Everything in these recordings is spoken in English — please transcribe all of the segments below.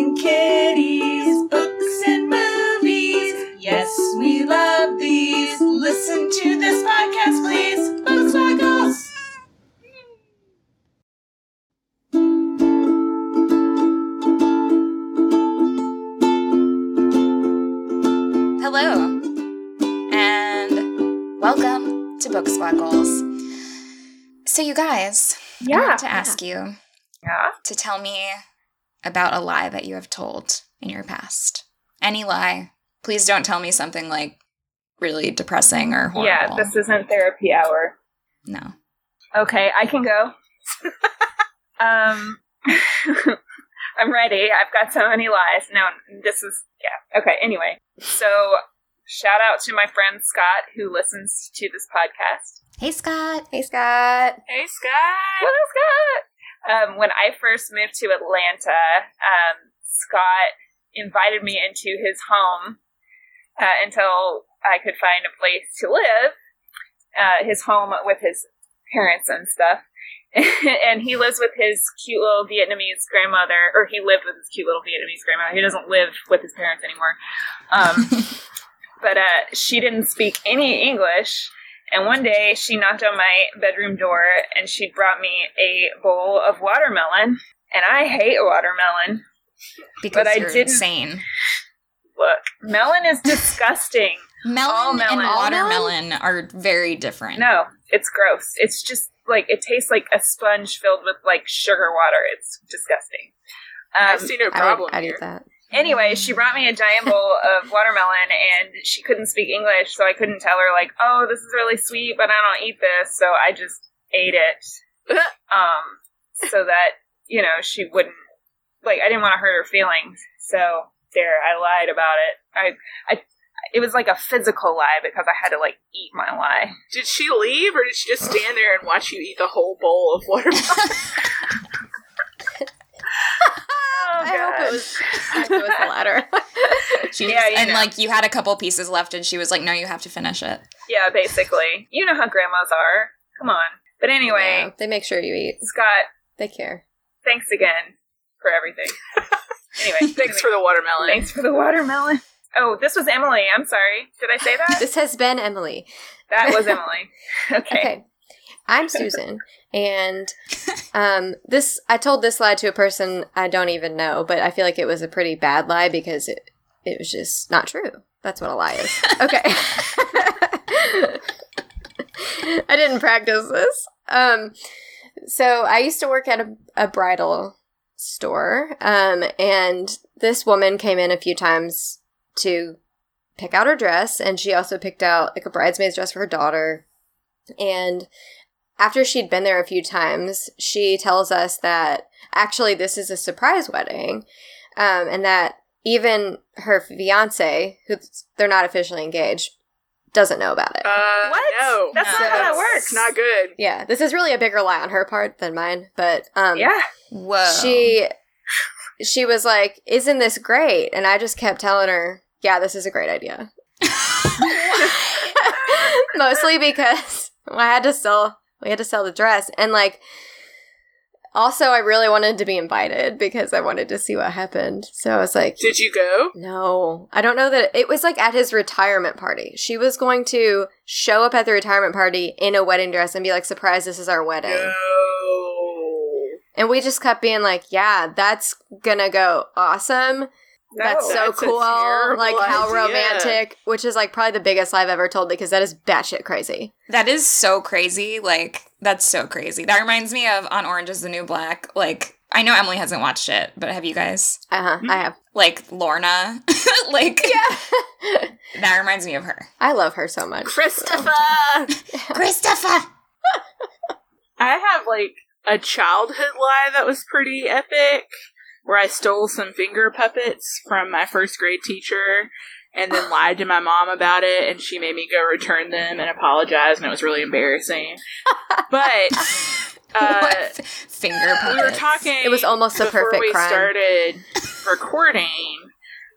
Puppies and kitties, books and movies. Yes, we love these. Listen to this podcast, please. Books like us. Hello, and welcome to Book Squad Goals. So, you guys, I Yeah. to ask you Yeah. to tell me about a lie that you have told in your past. Any lie. Please don't tell me something like really depressing or horrible. Yeah, this isn't therapy hour. no. Okay, I can go. um I'm ready. I've got so many lies. No, this is yeah. Okay, anyway. So shout out to my friend Scott who listens to this podcast. Hey, Scott. Hey, Scott. Hey, Scott. Hello, Scott. Um, when I first moved to Atlanta, um, Scott invited me into his home uh, until I could find a place to live. Uh, his home with his parents and stuff. and he lives with his cute little Vietnamese grandmother, or he lived with his cute little Vietnamese grandmother. He doesn't live with his parents anymore. Um, but uh, she didn't speak any English. And one day she knocked on my bedroom door and she brought me a bowl of watermelon. And I hate watermelon. Because But I you're didn't- insane. Look, melon is disgusting. Melon, melon. and watermelon are very different. No, it's gross. It's just like it tastes like a sponge filled with like sugar water. It's disgusting. I Um, see no I problem would, I'd here. eat that. Anyway, she brought me a giant bowl of watermelon, and she couldn't speak English, so I couldn't tell her like, "Oh, this is really sweet, but I don't eat this." So I just ate it, um, so that you know she wouldn't like. I didn't want to hurt her feelings, so there, I lied about it. I, I, it was like a physical lie because I had to like eat my lie. Did she leave, or did she just stand there and watch you eat the whole bowl of watermelon? Oh, I hope it was, I hope it was the latter. She was, Yeah, you and know. like you had a couple pieces left, and she was like, "No, you have to finish it." Yeah, basically. You know how grandmas are. Come on. But anyway, Yeah, they make sure you eat. Scott, They care. thanks again for everything. anyway, Thanks for the watermelon. thanks for the watermelon. Oh, this was Emily. I'm sorry. Did I say that? This has been Emily. that was Emily. Okay. Okay. I'm Susan, and um, this I told this lie to a person I don't even know, but I feel like it was a pretty bad lie because it it was just not true. That's what a lie is. Okay. I didn't practice this. Um, so I used to work at a, a bridal store, um, and this woman came in a few times to pick out her dress, and she also picked out like a bridesmaid's dress for her daughter. And after she'd been there a few times, she tells us that actually this is a surprise wedding, um, and that even her fiance, who they're not officially engaged, doesn't know about it. Uh, What? No, That's not how that works. Not good. yeah, this is really a bigger lie on her part than mine, but um, Yeah. Whoa. she she was like, "Isn't this great?" And I just kept telling her, "Yeah, this is a great idea." Mostly because I had to sell we had to sell the dress and like also, I really wanted to be invited because I wanted to see what happened. So I was like, Did you go? no, I don't know that it was like at his retirement party. She was going to show up at the retirement party in a wedding dress and be like, surprise, this is our wedding. No. And we just kept being like, yeah, that's gonna go awesome. That's so that's cool. Like how idea. romantic, which is like probably the biggest lie I've ever told because that is batshit crazy. That is so crazy. Like, that's so crazy. That reminds me of On Orange is the New Black. Like, I know Emily hasn't watched it, but have you guys? Uh huh. I have. Like, Lorna? like, Yeah. that reminds me of her. I love her so much. Christopher! Christopher! I have like a childhood lie that was pretty epic where I stole some finger puppets from my first grade teacher and then lied to my mom about it and she made me go return them and apologize and it was really embarrassing. But uh? Finger puppets. we were talking It was almost a before perfect we crime. started recording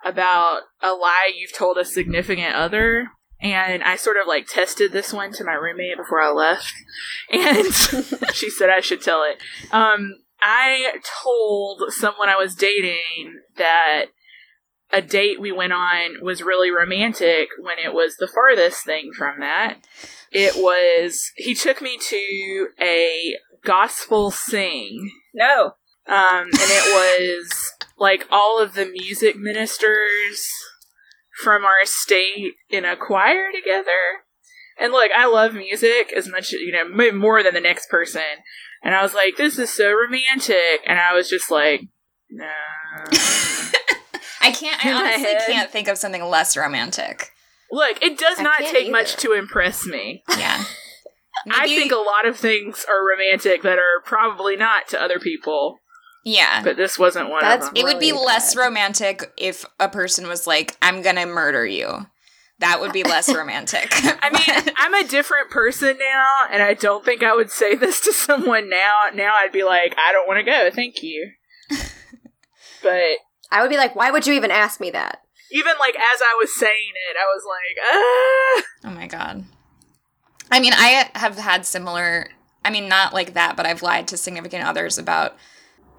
about a lie you've told a significant other and I sort of like tested this one to my roommate before I left and she said I should tell it. Um I told someone I was dating that a date we went on was really romantic when it was the farthest thing from that. It was he took me to a gospel sing No. um, and it was like all of the music ministers from our state in a choir together. And look, I love music as much, you know, more than the next person. And I was like, this is so romantic. And I was just like, no. I can't, I honestly head. can't think of something less romantic. Look, it does I not can't take much to impress me. Yeah. I think a lot of things are romantic that are probably not to other people, Yeah. but this wasn't one That's of them. It would be really less romantic if a person was like, I'm gonna murder you. That would be less romantic. I mean, I'm a different person now, and I don't think I would say this to someone now. Now I'd be like, I don't want to go, thank you. but I would be like, why would you even ask me that? even like as I was saying it, I was like, ah. oh my god. I mean, I have had similar, I mean, not like that, but I've lied to significant others about,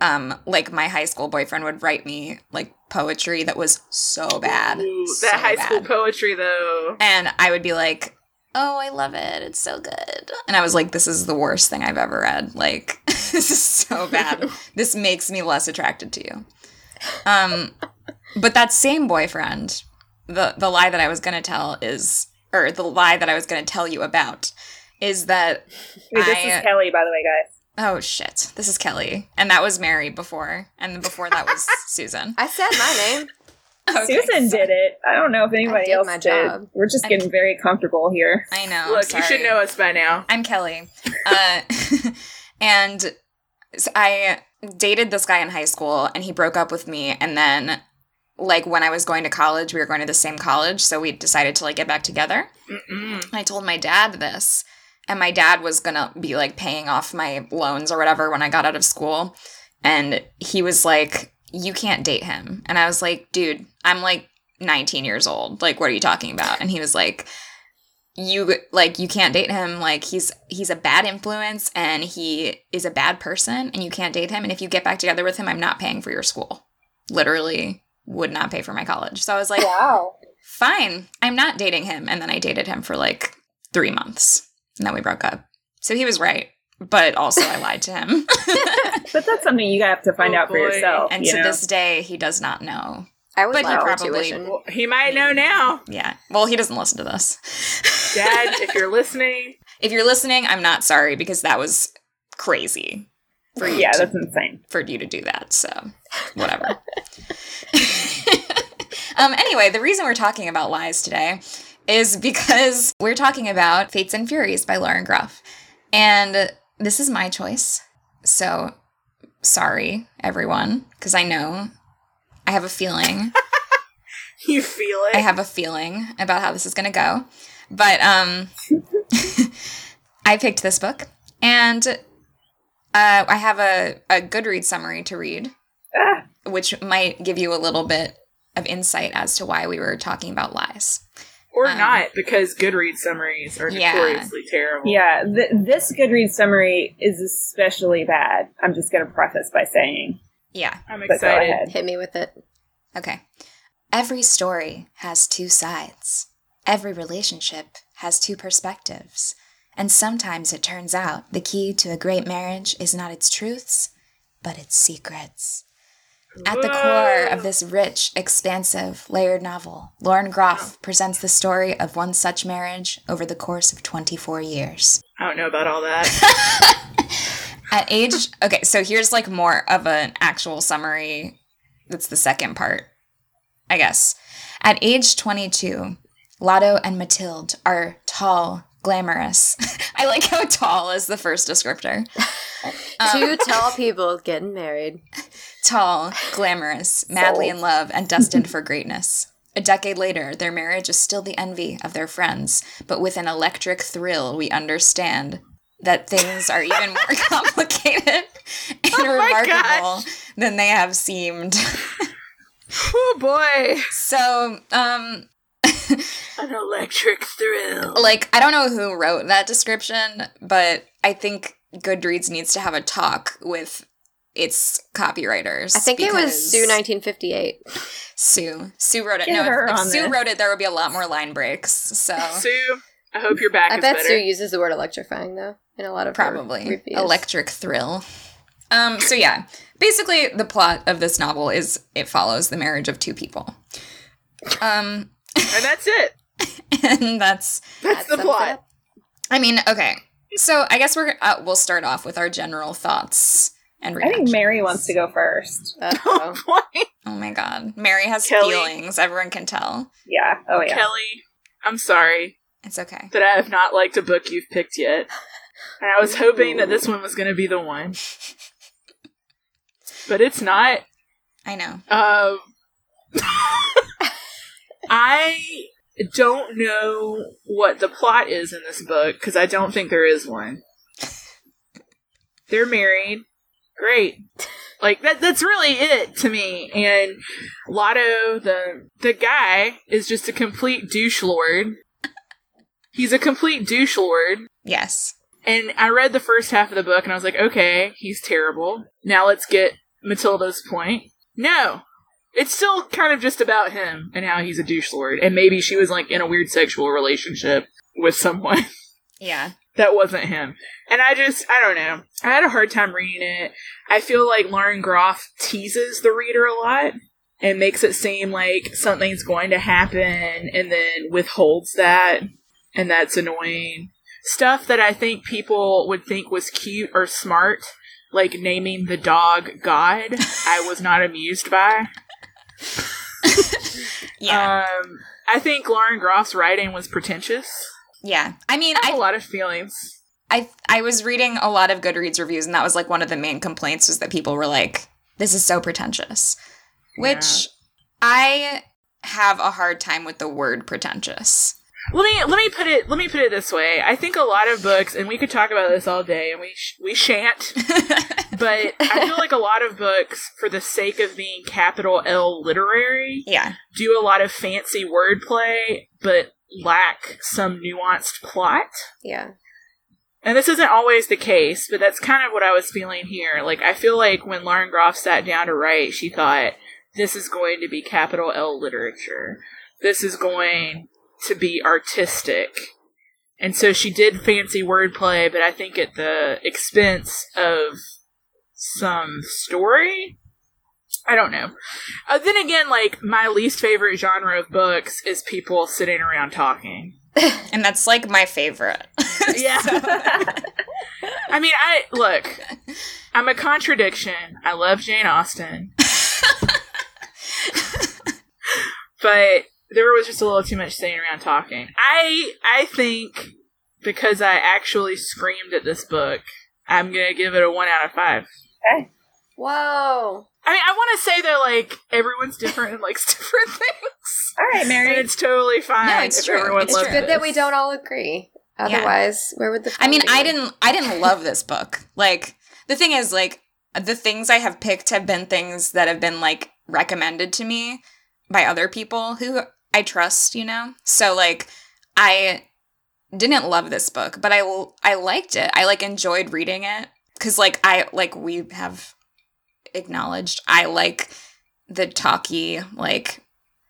um, like my high school boyfriend would write me like poetry that was so bad. Ooh, so that high school poetry though. And I would be like, oh, I love it. It's so good. And I was like, this is the worst thing I've ever read. Like, this is so bad. this makes me less attracted to you. Um, but that same boyfriend, the, the lie that I was going to tell is, or the lie that I was going to tell you about is that, Wait, this I- is Kelly, by the way, guys. Oh shit, this is Kelly. And that was Mary before. And before that was Susan. I said my name. Okay, Susan so- did it. I don't know if anybody did else my did. job. We're just getting very comfortable here. I know. I'm Look, you should know us by now. I'm Kelly. Uh, and so I dated this guy in high school and he broke up with me. And then, like, when I was going to college, we were going to the same college. So we decided to, like, get back together. Mm-mm. I told my dad this. And my dad was going to be, like, paying off my loans or whatever when I got out of school. And he was like, You can't date him. And I was like, Dude, I'm like 19 years old. Like, what are you talking about? And he was like, you like you can't date him like he's he's a bad influence and he is a bad person and you can't date him and if you get back together with him i'm not paying for your school literally would not pay for my college so i was like Wow. fine i'm not dating him and then i dated him for like three months and then we broke up so he was right but also i lied to him But that's something you have to find Oh, out for boy. yourself. and you to know? this day he does not know I would But he love for probably- Well, he might know now. yeah well he doesn't listen to this Dad, if you're listening, if you're listening i'm not sorry because that was crazy for you yeah, to that's insane. for you to do that. So, whatever. um, anyway, the reason we're talking about lies today is because we're talking about Fates and Furies by Lauren Groff. And this is my choice. So, sorry, everyone, because I know I have a feeling. you feel it. I have a feeling about how this is going to go. But um I picked this book and uh, I have a, a Goodreads summary to read, Ah, which might give you a little bit of insight as to why we were talking about lies. Or Um, not, because Goodreads summaries are Yeah. notoriously terrible. Yeah, th- this Goodreads summary is especially bad. I'm just going to preface by saying. Yeah. I'm excited. Hit me with it. Okay. Every story has two sides. Every relationship has two perspectives. And sometimes it turns out the key to a great marriage is not its truths, but its secrets. At the core of this rich, expansive, layered novel, Lauren Groff presents the story of one such marriage over the course of 24 years. I don't know about all that. At age, okay, so here's like more of an actual summary. That's the second part, I guess. At age 22, Lotto and Mathilde are tall, glamorous. I like how tall is the first descriptor. Two tall people getting married. Tall, glamorous, madly in love, and destined for greatness. A decade later, their marriage is still the envy of their friends, but with an electric thrill, we understand that things are even more complicated and Oh remarkable than they have seemed. oh boy. So, um, An electric thrill. like, I don't know who wrote that description, but I think Goodreads needs to have a talk with its copywriters. I think it was Sue 1958. Sue. Sue wrote it. Get no, her if, if Sue this. wrote it, there would be a lot more line breaks. So Sue, I hope your back I is bet better. Sue uses the word electrifying though in a lot of her probably reviews. electric thrill. Um. So yeah, basically the plot of this novel is it follows the marriage of two people. Um, and that's it. and that's That's That the plot. up. I mean okay. So I guess we're uh, we'll start off with our general thoughts and I think Mary wants to go first. Uh-oh. Boy, Oh my god, Mary has Kelly. feelings. Everyone can tell. Yeah. Oh, yeah. Kelly, I'm sorry It's okay. that I have not liked a book you've picked yet. And I was hoping that this one was going to be the one. But it's not. I know. Um, I don't know what the plot is in this book because I don't think there is one. They're married. Great. Like that that's really it to me. And Lotto, the the guy, is just a complete douche lord. He's a complete douche lord. Yes. And I read the first half of the book and I was like, okay, he's terrible. Now let's get Matilda's point. No. It's still kind of just about him and how he's a douche lord. And maybe she was like in a weird sexual relationship with someone Yeah. That wasn't him. And I just, I don't know. I had a hard time reading it. I feel like Lauren Groff teases the reader a lot and makes it seem like something's going to happen and then withholds that. And that's annoying. Stuff that I think people would think was cute or smart, like naming the dog God, I was not amused by. Yeah. Um, I think Lauren Groff's writing was pretentious. Yeah. I mean, I have I a lot of feelings. I I was reading a lot of Goodreads reviews, and that was like one of the main complaints was that people were like, "This is so pretentious," which I have a hard time with the word pretentious. Let me let me put it let me put it this way. I think a lot of books, and we could talk about this all day, and we sh- we shan't. but I feel like a lot of books, for the sake of being capital L literary, yeah, do a lot of fancy wordplay, but lack some nuanced plot. Yeah. And this isn't always the case, but that's kind of what I was feeling here. Like, I feel like when Lauren Groff sat down to write, she thought, this is going to be capital L literature. This is going to be artistic. And so she did fancy wordplay, but I think at the expense of some story. I don't know. Uh, then again, like, my least favorite genre of books is people sitting around talking. and that's like my favorite. Yeah. I mean, I look. I'm a contradiction. I love Jane Austen, but there was just a little too much sitting around talking. I I think because I actually screamed at this book, I'm gonna give it a one out of five. Okay. Whoa. I mean, I want to say that like everyone's different and likes different things, All right, Mary, and it's totally fine No, it's if true. everyone It's loves true. Good that we don't all agree. Otherwise, where would the I mean, fun I didn't I didn't love this book. Like the thing is like the things I have picked have been things that have been like recommended to me by other people who I trust, you know? So like I didn't love this book, but I I liked it. I like enjoyed reading it cuz like I like we have acknowledged I like the talky like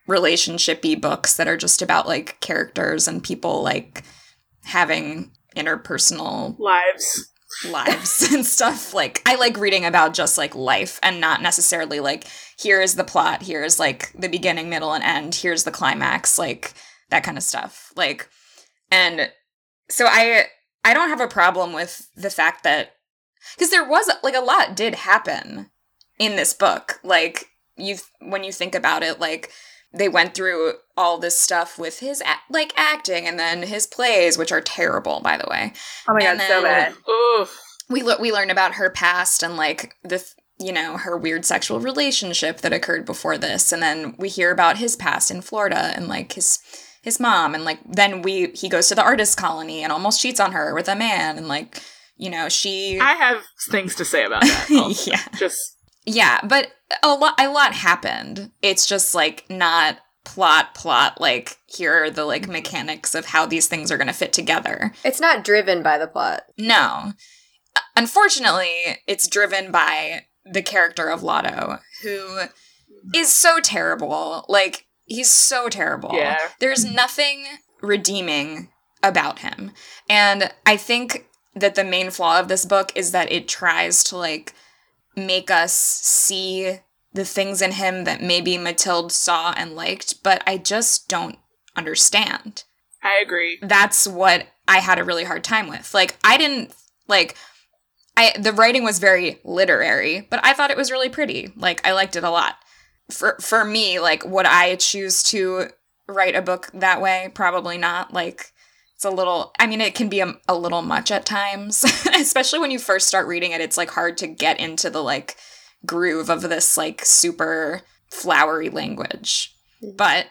relationshipy books that are just about like characters and people like having interpersonal Lives. lives and stuff. Like I like reading about just like life and not necessarily like here is the plot, here's like the beginning, middle, and end, here's the climax, like that kind of stuff. Like and so I I don't have a problem with the fact that because there was like a lot did happen in this book. Like you when you think about it, like they went through all this stuff with his a- like acting and then his plays, which are terrible, by the way Oh my god, so bad. Oof. we le- we learn about her past and like the th- you know her weird sexual relationship that occurred before this and then we hear about his past in Florida and like his his mom and like then we he goes to the artist colony and almost cheats on her with a man and like you know she I have things to say about that. yeah Just yeah but a lot a lot happened it's just like not plot plot like here are the like mm-hmm. mechanics of how these things are going to fit together It's not driven by the plot. No. Unfortunately, it's driven by the character of Lotto, who mm-hmm. is so terrible. Like, he's so terrible. Yeah. There's nothing redeeming about him. And I think that the main flaw of this book is that it tries to, like, make us see the things in him that maybe Mathilde saw and liked, but I just don't understand I agree. that's what I had a really hard time with. Like I didn't like I the writing was very literary, but I thought it was really pretty. Like I liked it a lot. For for me, like would I choose to write a book that way? Probably not. Like it's a little I mean it can be a, a little much at times, especially when you first start reading it. It's like hard to get into the like groove of this like super flowery language. Mm-hmm. But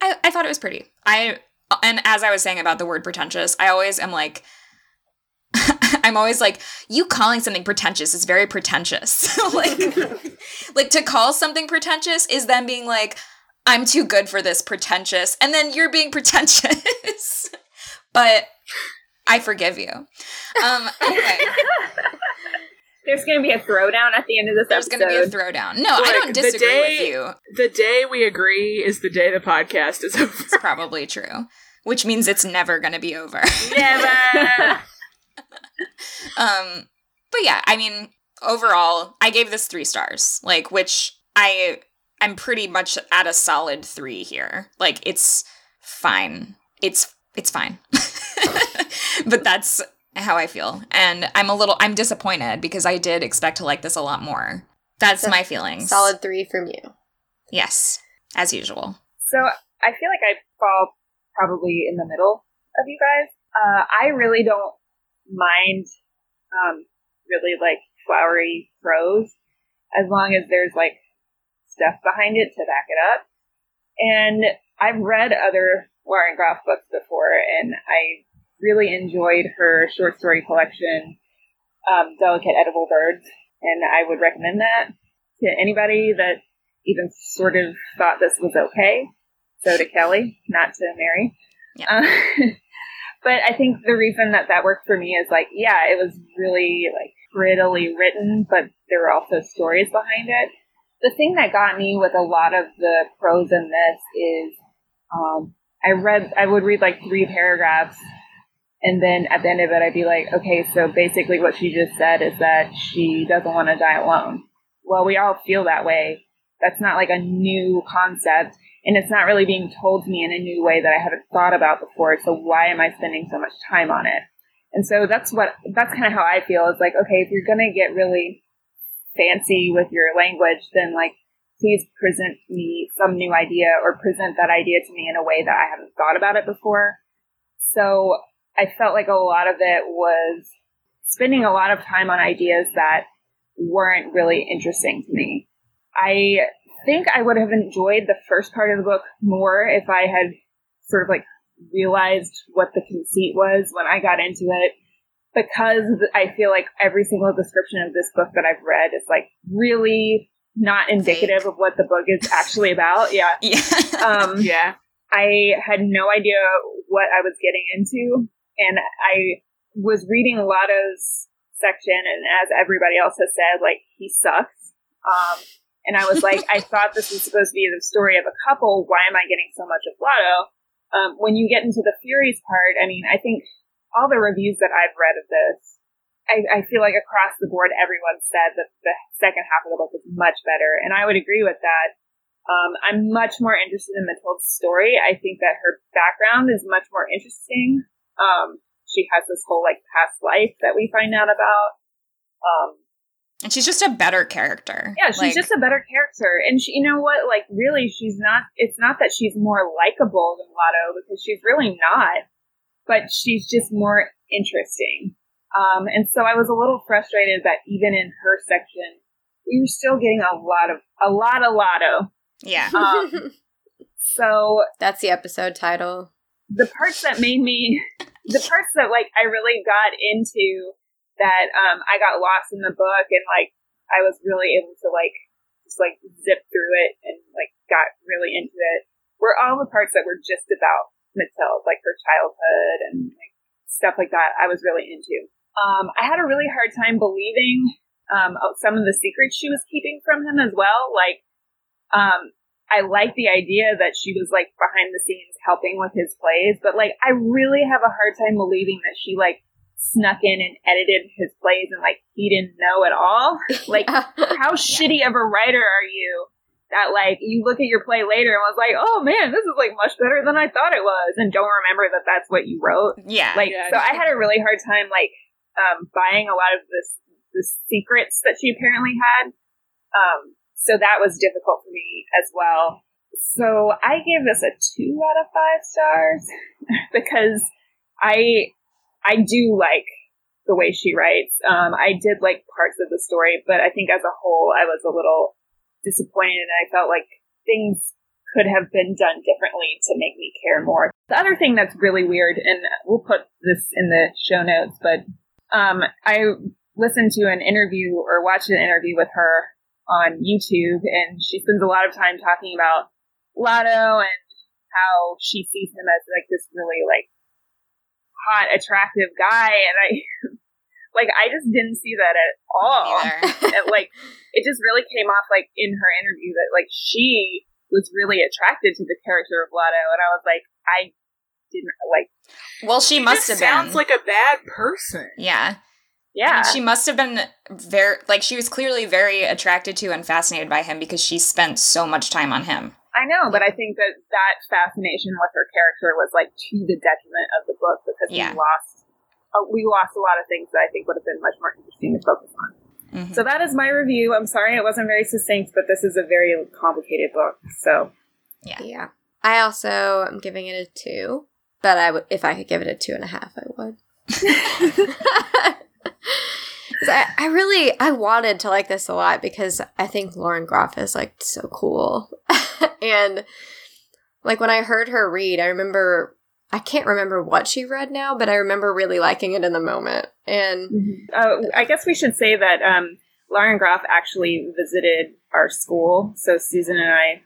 I, I thought it was pretty. I and as I was saying about the word pretentious, I always am like I'm always like, you calling something pretentious is very pretentious. like like to call something pretentious is then being like, I'm too good for this pretentious, and then you're being pretentious. But I forgive you. Um anyway, There's going to be a throwdown at the end of this episode. there's gonna be a throwdown. No, I don't disagree day- with you. The day we agree is the day the podcast is over. It's probably true. Which means it's never gonna be over. Never. Um, but yeah, I mean, overall, I gave this three stars, like, which I I'm pretty much at a solid three here. Like, it's fine. It's it's fine. but that's how I feel, and I'm a little I'm disappointed because I did expect to like this a lot more. That's So, my feelings. Solid three from you. Yes, as usual. So I feel like I fall probably in the middle of you guys. Uh, I really don't mind um, really like flowery prose as long as there's like stuff behind it to back it up. And I've read other Lauren Groff books before, and I really enjoyed her short story collection, um, Delicate Edible Birds, and I would recommend that to anybody that even sort of thought this was okay. So to Kelly, not to Mary. Yeah. Uh, but I think the reason that that worked for me is like, yeah, it was really like prettily written, but there were also stories behind it. The thing that got me with a lot of the prose in this is, um, I read, I would read like three paragraphs, and then at the end of it, I'd be like, okay, so basically what she just said is that she doesn't want to die alone. Well, we all feel that way. That's not like a new concept and it's not really being told to me in a new way that I haven't thought about before. So why am I spending so much time on it? And so that's what that's kind of how I feel. Is like, okay, if you're gonna get really fancy with your language, then like please present me some new idea or present that idea to me in a way that I haven't thought about it before. So I felt like a lot of it was spending a lot of time on ideas that weren't really interesting to me. I think I would have enjoyed the first part of the book more if I had sort of like realized what the conceit was when I got into it. Because I feel like every single description of this book that I've read is like really not indicative of what the book is actually about. Yeah. Yeah. Um, yeah. I had no idea what I was getting into, and I was reading Lotto's section, and as everybody else has said, like he sucks. Um, and I was like, I thought this was supposed to be the story of a couple. Why am I getting so much of Lotto? Um, when you get into the Furies part, I mean, I think all the reviews that I've read of this, I, I feel like across the board, everyone said that the second half of the book was much better, and I would agree with that. Um, I'm much more interested in Matilda's story. I think that her background is much more interesting. Um, she has this whole like past life that we find out about. Um, And she's just a better character. yeah, she's Like, just a better character, and she, you know what? Like, really, she's not. It's not that she's more likable than Lotto because she's really not, but she's just more interesting. Um, and so I was a little frustrated that even in her section, we were still getting a lot of a lot of Lotto. yeah. Um, so That's the episode title. the parts that made me the parts that like I really got into that um I got lost in the book and like I was really able to like just like zip through it and like got really into it were all the parts that were just about Matilda, like her childhood and like stuff like that I was really into. Um I had a really hard time believing um some of the secrets she was keeping from him as well. Like um I like the idea that she was like behind the scenes helping with his plays, but like I really have a hard time believing that she like snuck in and edited his plays and like he didn't know at all. Like how shitty of a writer are you that like you look at your play later and was like, "Oh man, this is like much better than I thought it was." And don't remember that that's what you wrote. Yeah. Like Yeah. so I had a really hard time like um buying a lot of this the secrets that she apparently had. Um so that was difficult for me as well. So I gave this a two out of five stars because I I do like the way she writes. Um, I did like parts of the story, but I think as a whole, I was a little disappointed, and I felt like things could have been done differently to make me care more. The other thing that's really weird, and we'll put this in the show notes, but um, I listened to an interview or watched an interview with her on YouTube, and she spends a lot of time talking about Lotto and how she sees him as like this really like hot, attractive guy, and I like I just didn't see that at all. It, like it just really came off like in her interview that like she was really attracted to the character of Lotto, and I was like, I didn't like, Well, she must have Just sounds been. like a bad person. yeah. yeah, I mean, she must have been very like she was clearly very attracted to and fascinated by him because she spent so much time on him. I know, but I think that that fascination with her character was like to the detriment of the book because Yeah. we lost uh, we lost a lot of things that I think would have been much more interesting to focus on. Mhm. So that is my review. I'm sorry it wasn't very succinct, but this is a very complicated book. So Yeah. Yeah. I also am giving it a two, but I would if I could give it a two and a half, I would. I, I really I wanted to like this a lot because I think Lauren Groff is like so cool. and like when I heard her read, I remember I can't remember what she read now, but I remember really liking it in the moment. And uh, I guess we should say that um, Lauren Groff actually visited our school. So Susan and I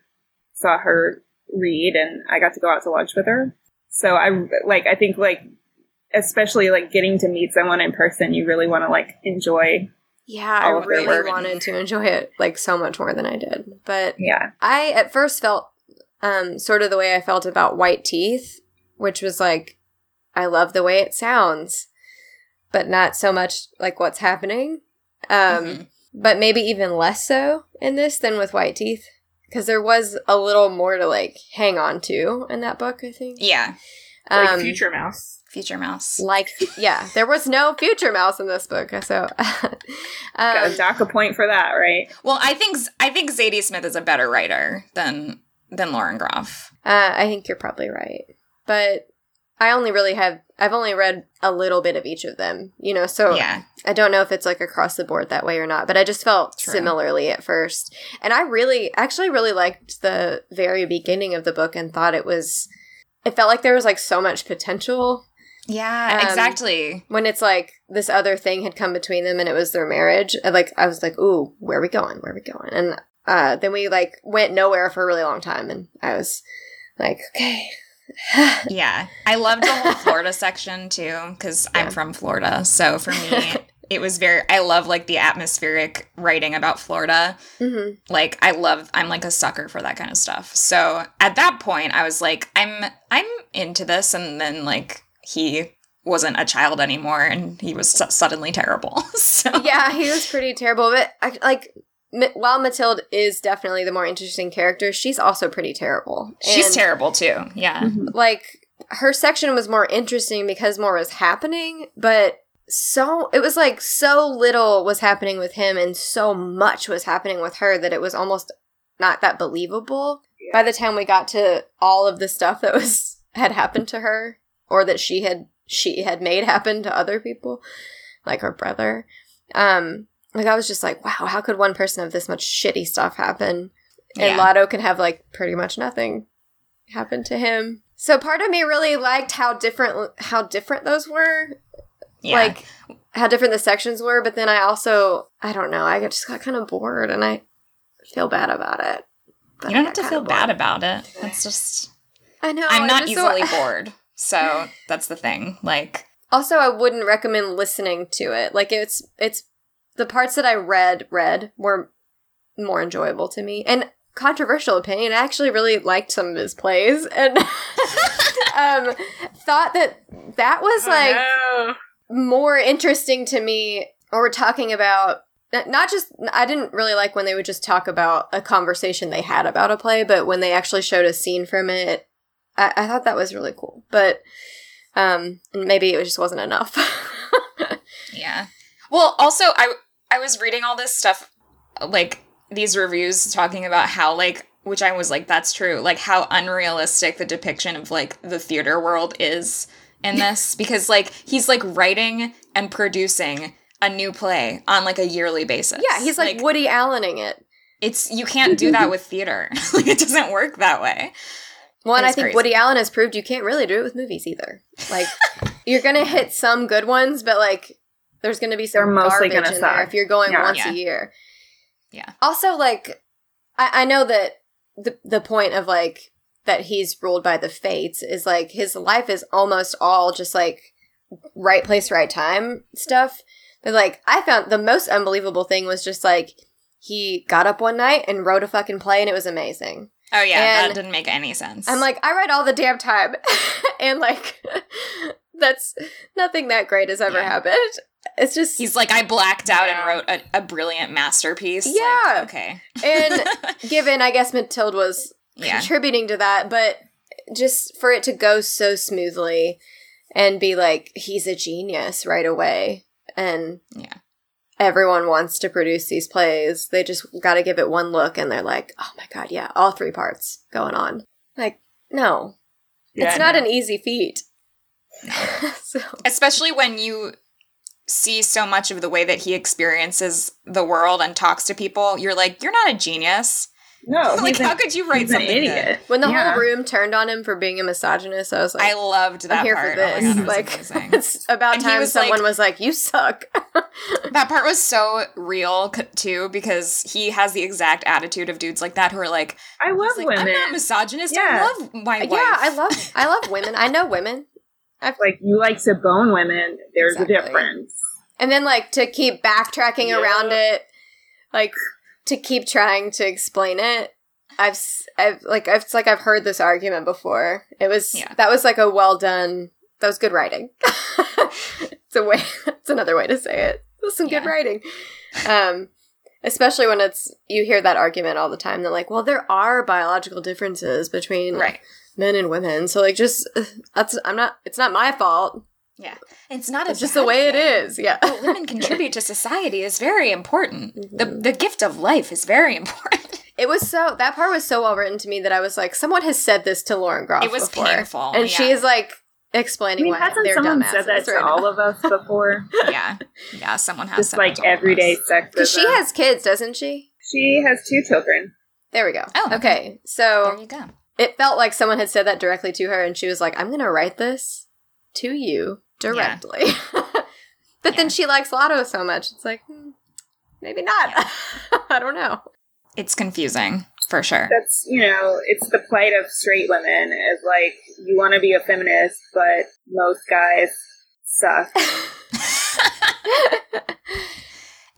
saw her read, and I got to go out to lunch with her. So I like I think like especially like getting to meet someone in person, you really want to like enjoy. yeah, I All of her really work. wanted to enjoy it like so much more than I did. But Yeah, I at first felt um, sort of the way I felt about White Teeth, which was like, I love the way it sounds, but not so much like what's happening. Um, Mhm. But maybe even less so in this than with White Teeth, because there was a little more to like hang on to in that book. I think. Yeah. Like Um, Future Mouse. Future Mouse. Like, yeah, there was no future mouse in this book, so. got um, a dock a point for that, right? Well, I think I think Zadie Smith is a better writer than than Lauren Groff. Uh, I think you're probably right. But I only really have, I've only read a little bit of each of them, you know, so Yeah. I don't know if it's like across the board that way or not, but I just felt True. similarly at first. And I really, actually really liked the very beginning of the book and thought it was, it felt like there was like so much potential Yeah, Um, exactly. when it's like this other thing had come between them and it was their marriage. I, like, I was like, ooh, where are we going? Where are we going? And uh, then we like went nowhere for a really long time and I was Like, okay. Yeah. I loved the whole Florida section too, because Yeah. I'm from Florida. So for me, it was very, I love like the atmospheric writing about Florida. hmm Like I love, I'm like a sucker for that kind of stuff. So at that point, I was like, I'm, I'm into this. And then like he wasn't a child anymore and he was su- suddenly terrible. so Yeah, he was pretty terrible. But I, like, while Mathilde is definitely the more interesting character, she's also pretty terrible. she's And, terrible too. Yeah. Like, her section was more interesting because more was happening, but so it was like so little was happening with him and so much was happening with her that it was almost not that believable by the time we got to all of the stuff that was had happened to her or that she had she had made happen to other people like her brother um like i was just like wow how could one person have this much shitty stuff happen and Yeah. lotto can have like pretty much nothing happen to him so part of me really liked how different how different those were Yeah. like how different the sections were but then i also i don't know i just got kind of bored and i feel bad about it you don't have to feel bad about it. It's just, i know I'm not just- so- easily bored. So that's the thing. Like, also i wouldn't recommend listening to it like it's it's the parts that i read read were more enjoyable to me. And controversial opinion i actually really liked some of his plays. And um thought that that was like Oh, more interesting to me or we're talking about not just i didn't really like when they would just talk about a conversation they had about a play but when they actually showed a scene from it i, I thought that was really cool. But um and maybe it just wasn't enough. Yeah. Well, also I I was reading all this stuff like these reviews talking about how like which I was like that's true, like how unrealistic the depiction of like the theater world is in this because like he's like writing and producing a new play on like a yearly basis. yeah he's like, woody allening it it's you can't do that with theater. like it doesn't work that way. well and i think crazy. woody allen has proved you can't really do it with movies either like you're gonna hit some good ones but like there's gonna be some They're mostly garbage gonna in there if you're going Yeah. once Yeah. a year Yeah. also like I, I know that the the point of like that he's ruled by the fates is like his life is almost all just like right place right time stuff but like i found the most unbelievable thing was just like he got up one night and wrote a fucking play and it was amazing Oh yeah, And that didn't make any sense. i'm like i write all the damn time and like that's nothing that great has ever Yeah. happened it's just he's like I blacked out Yeah. and wrote a, a brilliant masterpiece. Like, Yeah. okay. and given i guess matilda was Yeah. contributing to that, but just for it to go so smoothly and be like, he's a genius right away. And Yeah. everyone wants to produce these plays. They just got to give it one look and they're like, oh my God, yeah, all three parts going on. Like, no, Yeah, it's not no. an easy feat. so, especially when you see so much of the way that he experiences the world and talks to people you're like you're not a genius No, like how an, could you write he's an something idiot. good? when the Yeah. whole room turned on him for being a misogynist, I was like, i loved that I'm here part for Oh this. God, like, amazing. it's about And time was someone like- was like, you suck. that part was so real too because he has the exact attitude of dudes like that who are like, I love like women. i'm not misogynist Yeah. i love my wife yeah, I love, I love women. I know women. Like you like to bone women. There's Exactly. a difference. And then like to keep backtracking Yeah. around it, like to keep trying to explain it. I've, I've like I've it's like I've heard this argument before. It was Yeah. that was like a well done. That was good writing. it's a way. It's another way to say it. It was some good writing. Um, especially when it's you hear that argument all the time. They're like, well, there are biological differences between right men and women. So like, just that's I'm not. It's not my fault. yeah it's not a It's just bad the way it thing. is. Yeah. What women contribute to society is very important the, Mm-hmm. the gift of life is very important It was so that part was so well written to me that I was like, someone has said this to Lauren Groff. It was before. painful, and yeah. she's like I explaining mean, why hasn't they're someone said that to right all of us before? yeah yeah someone has Just said that like to all of everyday us. sexism. Because she has kids, doesn't she? She has two children. There we go. Oh, okay. okay. there So you go it felt like someone had said that directly to her, and she was like, "I'm going to write this to you directly." but Yeah. then she likes Lotto so much, it's like hmm, maybe not. I don't know. it's confusing for sure. That's you know, it's the plight of straight women. Is like you want to be a feminist, but most guys suck.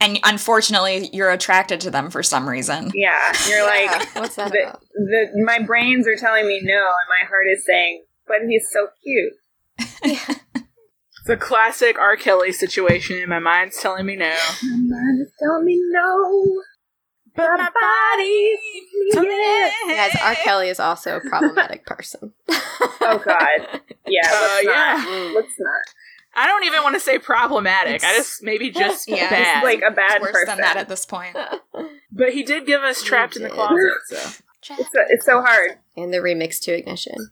and unfortunately, you're attracted to them for some reason. Yeah, you're like Yeah, what's that the, about? the my brains are telling me no, and my heart is saying, but he's so cute. The classic R. Kelly situation. My mind's telling me no. My mind is telling me no, but my body. Yeah. Guys, R. Kelly is also a problematic person. Oh God. Yeah. Uh, Let's yeah. not. Let's not. I don't even want to say problematic. I just maybe just Yeah, bad. He's like a bad Worse person. than that at this point. but he did give us trapped in the closet. So uh, It's so, it's so hard. and the remix to Ignition.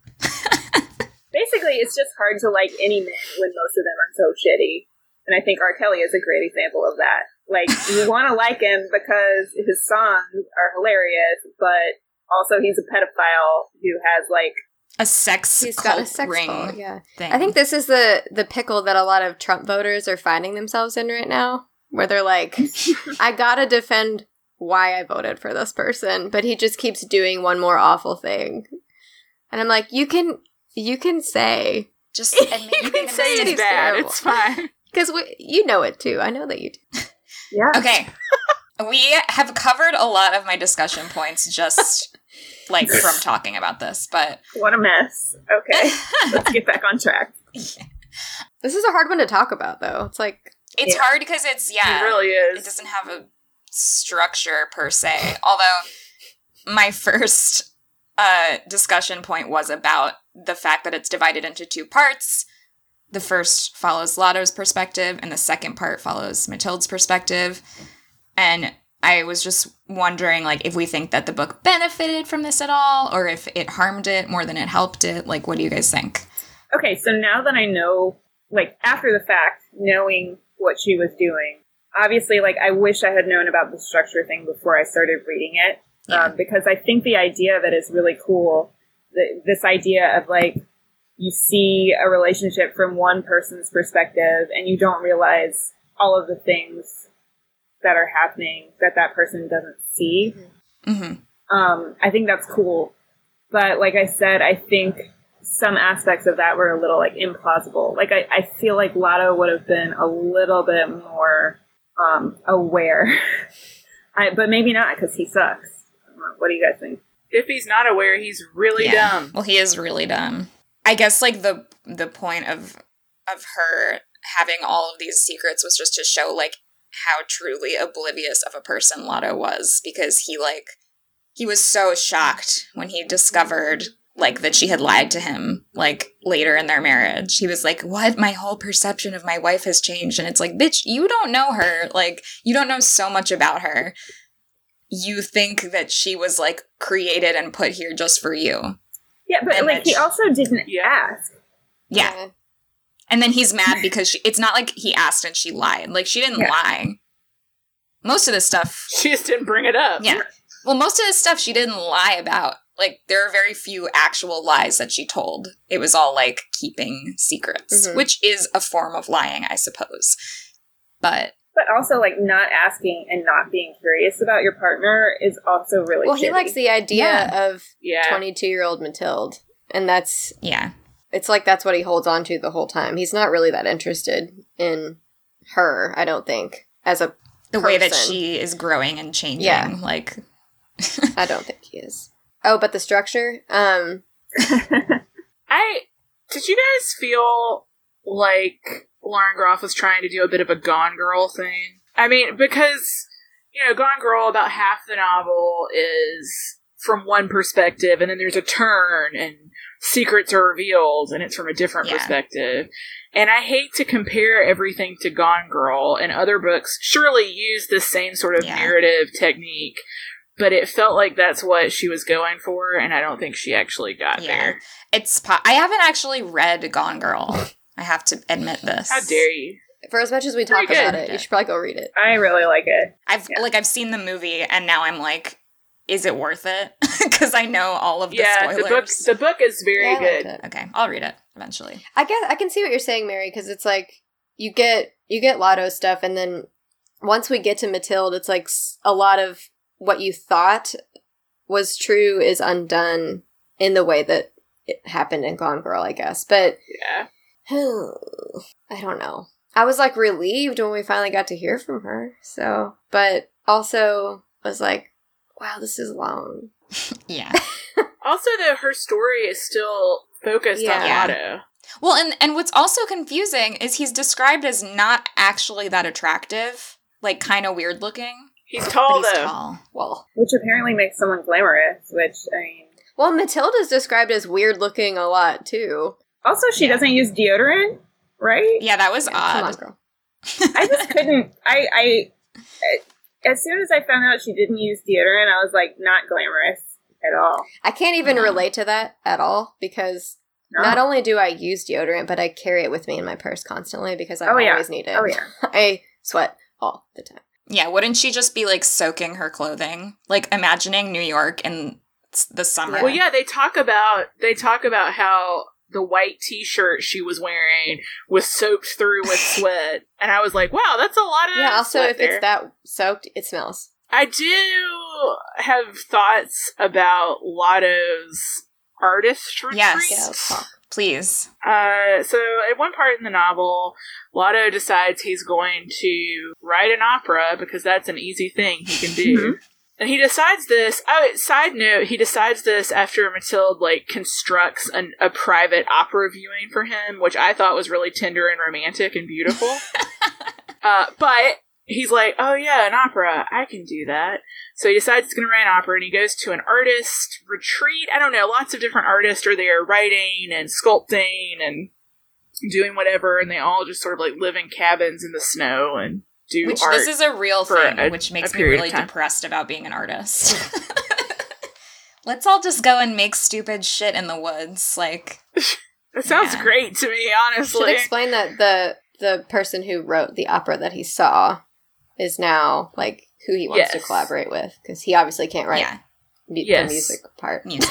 Basically, it's just hard to like any man when most of them are so shitty. And I think R. Kelly is a great example of that. Like, you want to like him because his songs are hilarious, but also he's a pedophile who has like A sex He's got a sex ring cult, yeah. thing. I think this is the the pickle that a lot of Trump voters are finding themselves in right now, where they're like, I gotta defend why I voted for this person, but he just keeps doing one more awful thing. And I'm like, you can you can say just You admit you can say it's He's bad. terrible. It's fine. because you know it too. I know that you do. yeah. Okay. we have covered a lot of my discussion points just like from talking about this, but What a mess. Okay, let's get back on track. This is a hard one to talk about, though. It's like it's Yeah. hard because it's yeah, It really is. It doesn't have a structure per se. Although my first uh, discussion point was about the fact that it's divided into two parts. The first follows Lotto's perspective, and the second part follows Mathilde's perspective. And I was just wondering, like, if we think that the book benefited from this at all, or if it harmed it more than it helped it. Like, what do you guys think? Okay, so now that I know, like after the fact, knowing what she was doing, obviously, like I wish I had known about the structure thing before I started reading it, Yeah. um, because I think the idea of it is really cool. The, this idea of like you see a relationship from one person's perspective, and you don't realize all of the things that are happening that that person doesn't see. hmm Um, I think that's cool. But like I said, I think some aspects of that were a little like implausible. Like I, I feel like Lotto would have been a little bit more um, aware. I, but maybe not because he sucks. I don't know. What do you guys think? If he's not aware, he's really dumb. Well, he is really dumb. I guess like the the point of of her having all of these secrets was just to show like how truly oblivious of a person Lotto was because he like he was so shocked when he discovered like that she had lied to him like later in their marriage. He was like, "What? My whole perception of my wife has changed." And it's like, "Bitch, you don't know her. Like you don't know so much about her. You think that she was like created and put here just for you." Yeah, but And like that he also didn't Yeah. ask. Yeah. And then he's mad because she, it's not like he asked and she lied. Like she didn't Yeah. lie. Most of this stuff, She just didn't bring it up. yeah. Well, most of this stuff she didn't lie about. Like there are very few actual lies that she told. It was all like keeping secrets, Mhm. which is a form of lying, I suppose. But But also like not asking and not being curious about your partner is also really well, he likes the idea Yeah. of Yeah. twenty-two year old Mathilde, and that's yeah, it's like that's what he holds on to the whole time. He's not really that interested in her. I don't think as a the way that she is growing and changing. Yeah. Like I don't think he is. Oh, but the structure. Um, I did you guys feel like Lauren Groff was trying to do a bit of a Gone Girl thing? I mean, because you know, Gone Girl about half the novel is from one perspective, and then there's a turn, and secrets are revealed, and it's from a different Yeah. perspective. And I hate to compare everything to Gone Girl, and other books surely use the same sort of Yeah. narrative technique. But it felt like that's what she was going for, and I don't think she actually got Yeah. there. it's. Po- I haven't actually read Gone Girl. I have to admit this. How dare you? for as much as we talk about it, you should probably go read it. I really like it. I've Yeah. like I've seen the movie and now I'm like, is it worth it? Because I know all of the yeah, spoilers. the book the book is very Yeah, good. okay, I'll read it eventually. I guess I can see what you're saying, Mary, because it's like you get you get Lotto stuff, and then once we get to Mathilde, it's like a lot of what you thought was true is undone in the way that it happened in Gone Girl, I guess. But Yeah. I don't know. I was like relieved when we finally got to hear from her. So, but also was like, wow, this is long. Yeah. Also, though, her story is still focused on Yeah. Lotto. Well, and and what's also confusing is he's described as not actually that attractive, like kind of weird looking, He's tall, he's though. tall. Well, Which apparently makes someone glamorous, which, I mean. well, Mathilde's described as weird looking a lot too. Also, she doesn't use deodorant, right? Yeah, that was Yeah, come on, odd. girl. I just couldn't. I, I, as soon as I found out she didn't use deodorant, I was like, not glamorous at all. I can't even No. relate to that at all because No. not only do I use deodorant, but I carry it with me in my purse constantly because I Oh, yeah. always need it. Oh yeah. I sweat all the time. Yeah, wouldn't she just be like soaking her clothing? Like imagining New York in the summer. Well, yeah, they talk about they talk about how the white T-shirt she was wearing was soaked through with sweat, and I was like, "Wow, that's a lot of Yeah, also if there. it's that soaked, it smells. I do have thoughts about Lotto's artist retreat. Yes. Yeah. Please. Uh, so at one part in the novel, Lotto decides he's going to write an opera because that's an easy thing he can do. And he decides this. Oh, side note, he decides this after Mathilde like constructs an, a private opera viewing for him, which I thought was really tender and romantic and beautiful. uh, but he's like, "Oh yeah, an opera, I can do that." So he decides he's going to write an opera, and he goes to an artist retreat. I don't know, lots of different artists are there writing and sculpting and doing whatever, and they all just sort of like live in cabins in the snow and do Which art. this is a real thing, a- which makes me really depressed about being an artist. Let's all just go and make stupid shit in the woods. Like, That sounds Yeah. great to me, Honestly, Should honestly. explain that the the person who wrote the opera that he saw is now like who he wants to collaborate with because he obviously can't write yeah, mu- Yes. the music part. music.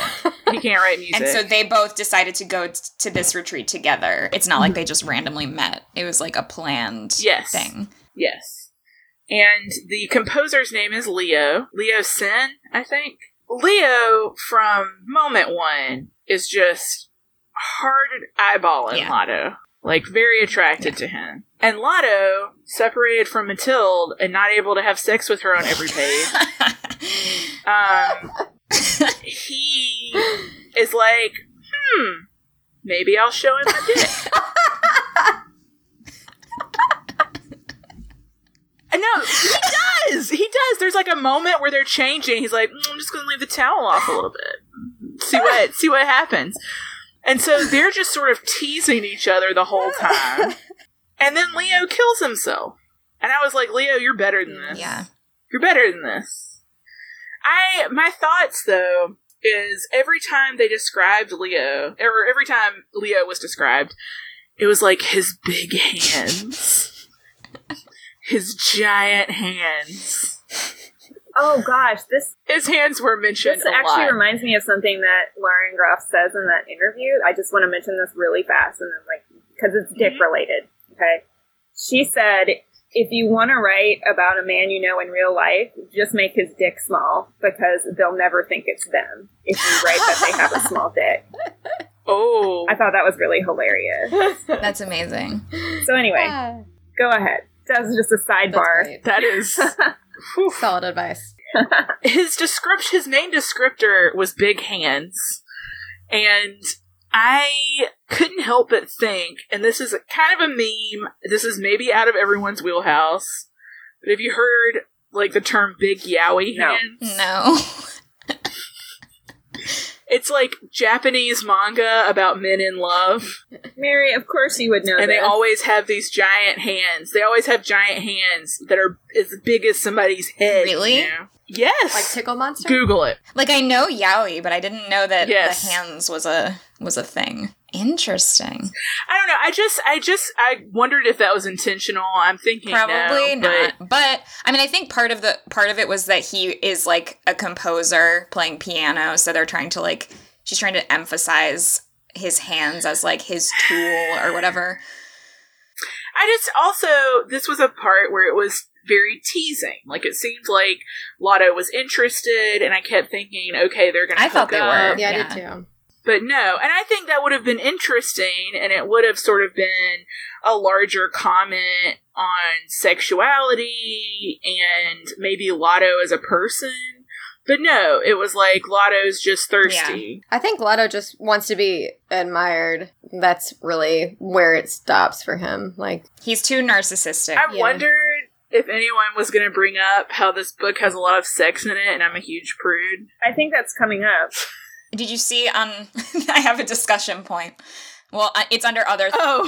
he can't write music. and so they both decided to go t- to this retreat together. It's not like mm-hmm. they just randomly met. It was like a planned Yes. thing. Yes. And the composer's name is Leo. Leo Sen, I think. Leo from Moment One is just hard eyeballing Yeah. Lotto. Like very attracted to him. And Lotto, separated from Mathilde and not able to have sex with her on every page, um, he is like, hmm, maybe I'll show him my dick. And no, he does. He does. There's like a moment where they're changing. He's like, "Mm, I'm just going to leave the towel off a little bit. See what see what happens. And so they're just sort of teasing each other the whole time. And then Leo kills himself. And I was like, Leo, you're better than this. yeah. You're better than this. I my thoughts though is every time they described Leo, or every time Leo was described, it was like his big hands, his giant hands. Oh gosh, this His hands were mentioned this a actually lot. reminds me of something that Lauren Groff says in that interview. I just want to mention this really fast, and then like because it's dick Mhm. related. Okay, she said if you want to write about a man you know in real life, just make his dick small because they'll never think it's them if you write that they have a small dick. oh, I thought that was really hilarious. That's amazing. So anyway, Ah, go ahead. That was just a sidebar. that is Whew. solid advice. his description his main descriptor was big hands and i couldn't help but think and this is kind of a meme this is maybe out of everyone's wheelhouse but have you heard like the term big yaoi No. hands No. it's like japanese manga about men in love Mary, of course you would know and they always have these giant hands they always have giant hands that are as big as somebody's head Really? you know? yes Like tickle monster. google it Like I know yaoi, but I didn't know that Yes. the hands was a was a thing. Interesting. I don't know. I just, I just, I wondered if that was intentional. I'm thinking Probably no, not. but But I mean I think part of the part of it was that he is like a composer playing piano, so they're trying to like she's trying to emphasize his hands as like his tool or whatever. I just also this was a part where it was very teasing. Like it seemed like Lotto was interested, and I kept thinking, okay, they're gonna. I thought they up. were. Yeah, I did too. But no, and I think that would have been interesting, and it would have sort of been a larger comment on sexuality and maybe Lotto as a person. But no, it was like Lotto's just thirsty. I think Lotto just wants to be admired. That's really where it stops for him. Like, He's too narcissistic. I Yeah. wondered if anyone was going to bring up how this book has a lot of sex in it, and I'm a huge prude. I think that's coming up. Did you see on? I have a discussion point. Well, uh, it's under other Oh.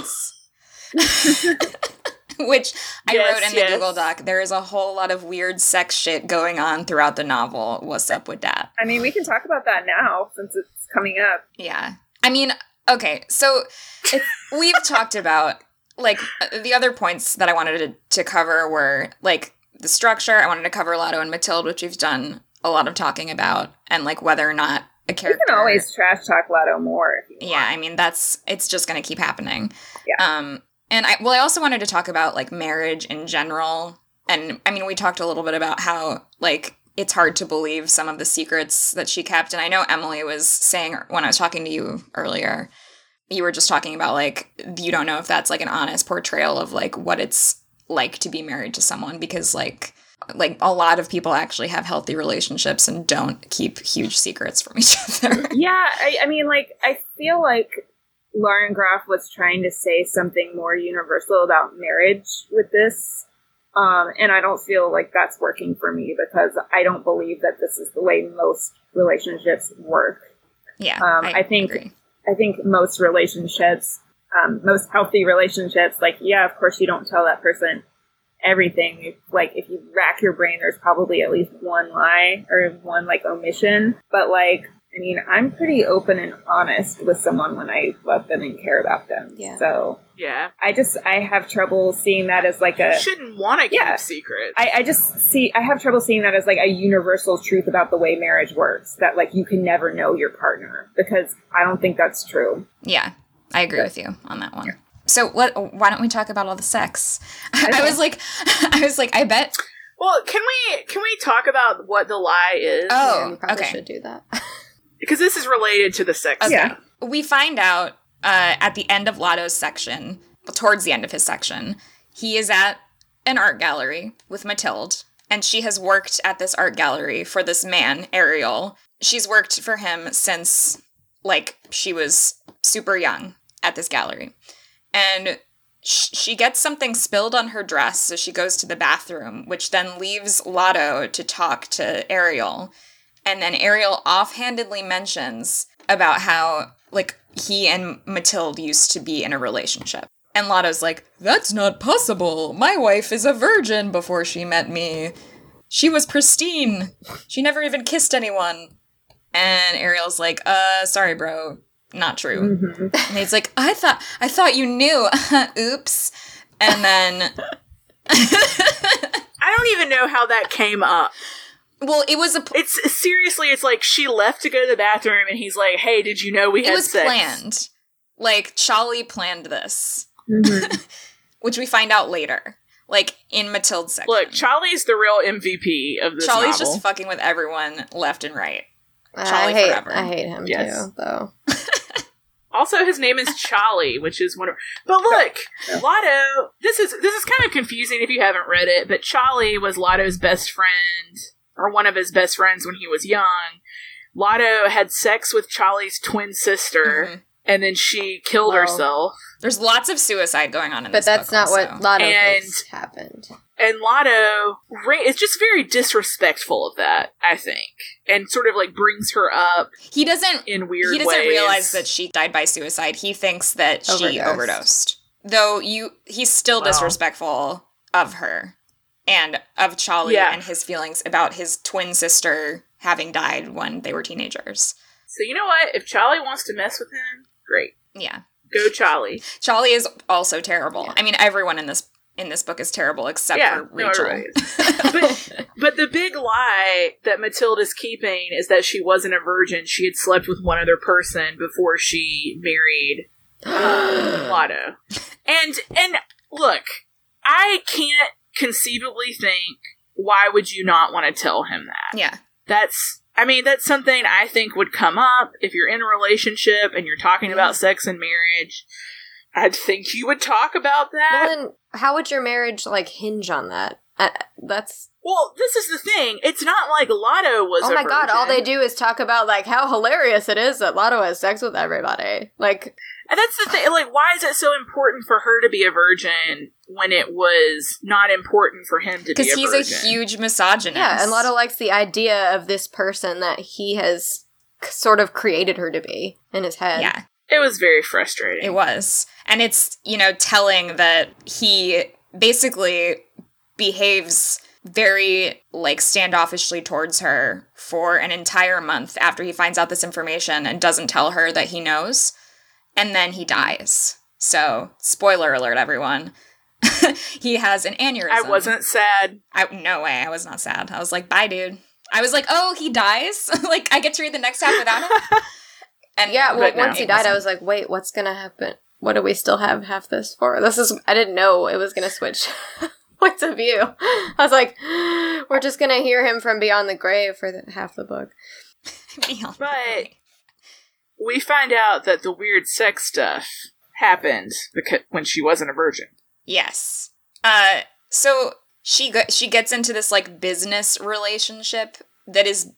things, which I Yes, wrote in the yes. Google Doc. There is a whole lot of weird sex shit going on throughout the novel. What's up with that? I mean, we can talk about that now since it's coming up. Yeah. I mean, okay, so we've talked about like uh, the other points that I wanted to, to cover were like the structure. I wanted to cover Lotto and Matilda, which we've done a lot of talking about, and like whether or not a character. can always trash talk Lotto more. Yeah, I mean that's it's just going to keep happening. Yeah. Um and I well I also wanted to talk about like marriage in general. And I mean we talked a little bit about how like it's hard to believe some of the secrets that she kept and I know Emily was saying when I was talking to you earlier you were just talking about like you don't know if that's like an honest portrayal of like what it's like to be married to someone because like like a lot of people actually have healthy relationships and don't keep huge secrets from each other. Yeah, I, I mean, like, I feel like Lauren Groff was trying to say something more universal about marriage with this. Um, and I don't feel like that's working for me because I don't believe that this is the way most relationships work. yeah. Um, I think- agree. I think most relationships, um, most healthy relationships, like, yeah, of course you don't tell that person everything. Like, if you rack your brain, there's probably at least one lie or one, like, omission. But, like, I mean, I'm pretty open and honest with someone when I love them and care about them. Yeah. So Yeah. I just, I have trouble seeing that as like a. You shouldn't want to keep Yeah. secrets. I, I just see I have trouble seeing that as like a universal truth about the way marriage works that like you can never know your partner because I don't think that's true. Yeah, I agree with you on that one. So what? Why don't we talk about all the sex? I was like, I was like, I bet. well, can we can we talk about what the lie is? Oh, yeah, we probably okay. should do that. because this is related to the sex. Okay. Yeah. We find out uh, at the end of Lotto's section, towards the end of his section, he is at an art gallery with Mathilde, and she has worked at this art gallery for this man, Ariel. She's worked for him since, like, she was super young at this gallery. And she gets something spilled on her dress, so she goes to the bathroom, which then leaves Lotto to talk to Ariel. And then Ariel offhandedly mentions about how, like, he and Mathilde used to be in a relationship. And Lotto's like, That's not possible. My wife is a virgin before she met me. She was pristine. She never even kissed anyone. And Ariel's like, Uh, sorry, bro. Not true. Mm-hmm. And he's like, I thought I thought you knew. Oops. And then I don't even know how that came up. well, it was a It's seriously, it's like she left to go to the bathroom, and he's like, "Hey, did you know we it had was sex?" planned. Like Charlie planned this, Mm-hmm. which we find out later. Like in Mathilde's section. Look, Charlie's the real MVP of this Charlie's novel. just fucking with everyone left and right. I Charlie hate, forever. I hate him Yes. too, though. Also, his name is Charlie, which is one of. But look, Lotto. This is this is kind of confusing if you haven't read it. But Charlie was Lotto's best friend, or one of his best friends when he was young. Lotto had sex with Charlie's twin sister, Mhm. and then she killed Well, herself. There's lots of suicide going on in this. But that's book not also. what Lotto And- thinks happened. And Lotto ra- is just very disrespectful of that, I think, and sort of like brings her up he doesn't. in weird He doesn't ways. realize that she died by suicide. He thinks that she Overdosed. overdosed. Though you, he's still Wow. disrespectful of her and of Charlie Yeah. and his feelings about his twin sister having died when they were teenagers. So you know what? If Charlie wants to mess with him, great. Yeah, Go Charlie. Charlie is also terrible. I mean, everyone in this in this book is terrible except yeah, for Rachel. right. but but the big lie that Mathilde's keeping is that she wasn't a virgin. She had slept with one other person before she married Lotto. And and look, I can't conceivably think, why would you not want to tell him that? Yeah. That's, I mean, that's something I think would come up if you're in a relationship and you're talking about sex and marriage. I think you would talk about that. Well, then how would your marriage like hinge on that? Uh, that's Well, this is the thing. It's not like Lotto was. oh a my god! All they do is talk about like how hilarious it is that Lotto has sex with everybody. Like, and that's the thing. Like, why is it so important for her to be a virgin when it was not important for him to be Because he's virgin? a huge misogynist. yeah, and Lotto likes the idea of this person that he has sort of created her to be in his head. Yeah. It was very frustrating. It was. And it's, you know, telling that he basically behaves very like standoffishly towards her for an entire month after he finds out this information and doesn't tell her that he knows. And then he dies. So, spoiler alert, everyone. he has an aneurysm. I wasn't sad. I, no way. I was not sad. I was like, bye, dude. I was like, oh, he dies? like, I get to read the next half without him? And Yeah, well, But no, once he died, I wasn't. was like, wait, what's gonna happen? What do we still have half this for? This is, I didn't know it was gonna switch points of view. I was like, we're just gonna hear him from beyond the grave for the, half the book. Beyond But- the- We find out that the weird sex stuff happened because when she wasn't a virgin. Yes. Uh so she go- she gets into this like business relationship that is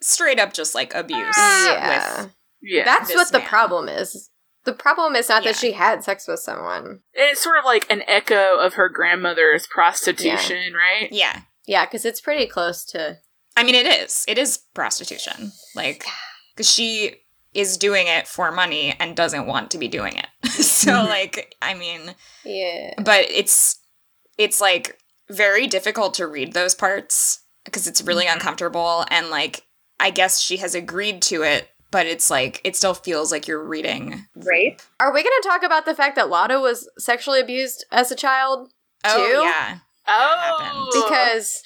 straight up just like abuse. Yeah. With, Yeah, That's this what the problem is. The problem is not Yeah. that she had sex with someone. and it's sort of like an echo of her grandmother's prostitution, right? yeah. Yeah, because it's pretty close to. I mean it is. It is prostitution. Like cuz she is doing it for money and doesn't want to be doing it. so mm-hmm. like I mean Yeah. but it's it's like very difficult to read those parts because it's really mm-hmm. uncomfortable and like I guess she has agreed to it but it's like it still feels like you're reading Rape? Are we going to talk about the fact that Lotto was sexually abused as a child? Oh, too? oh yeah Oh, Because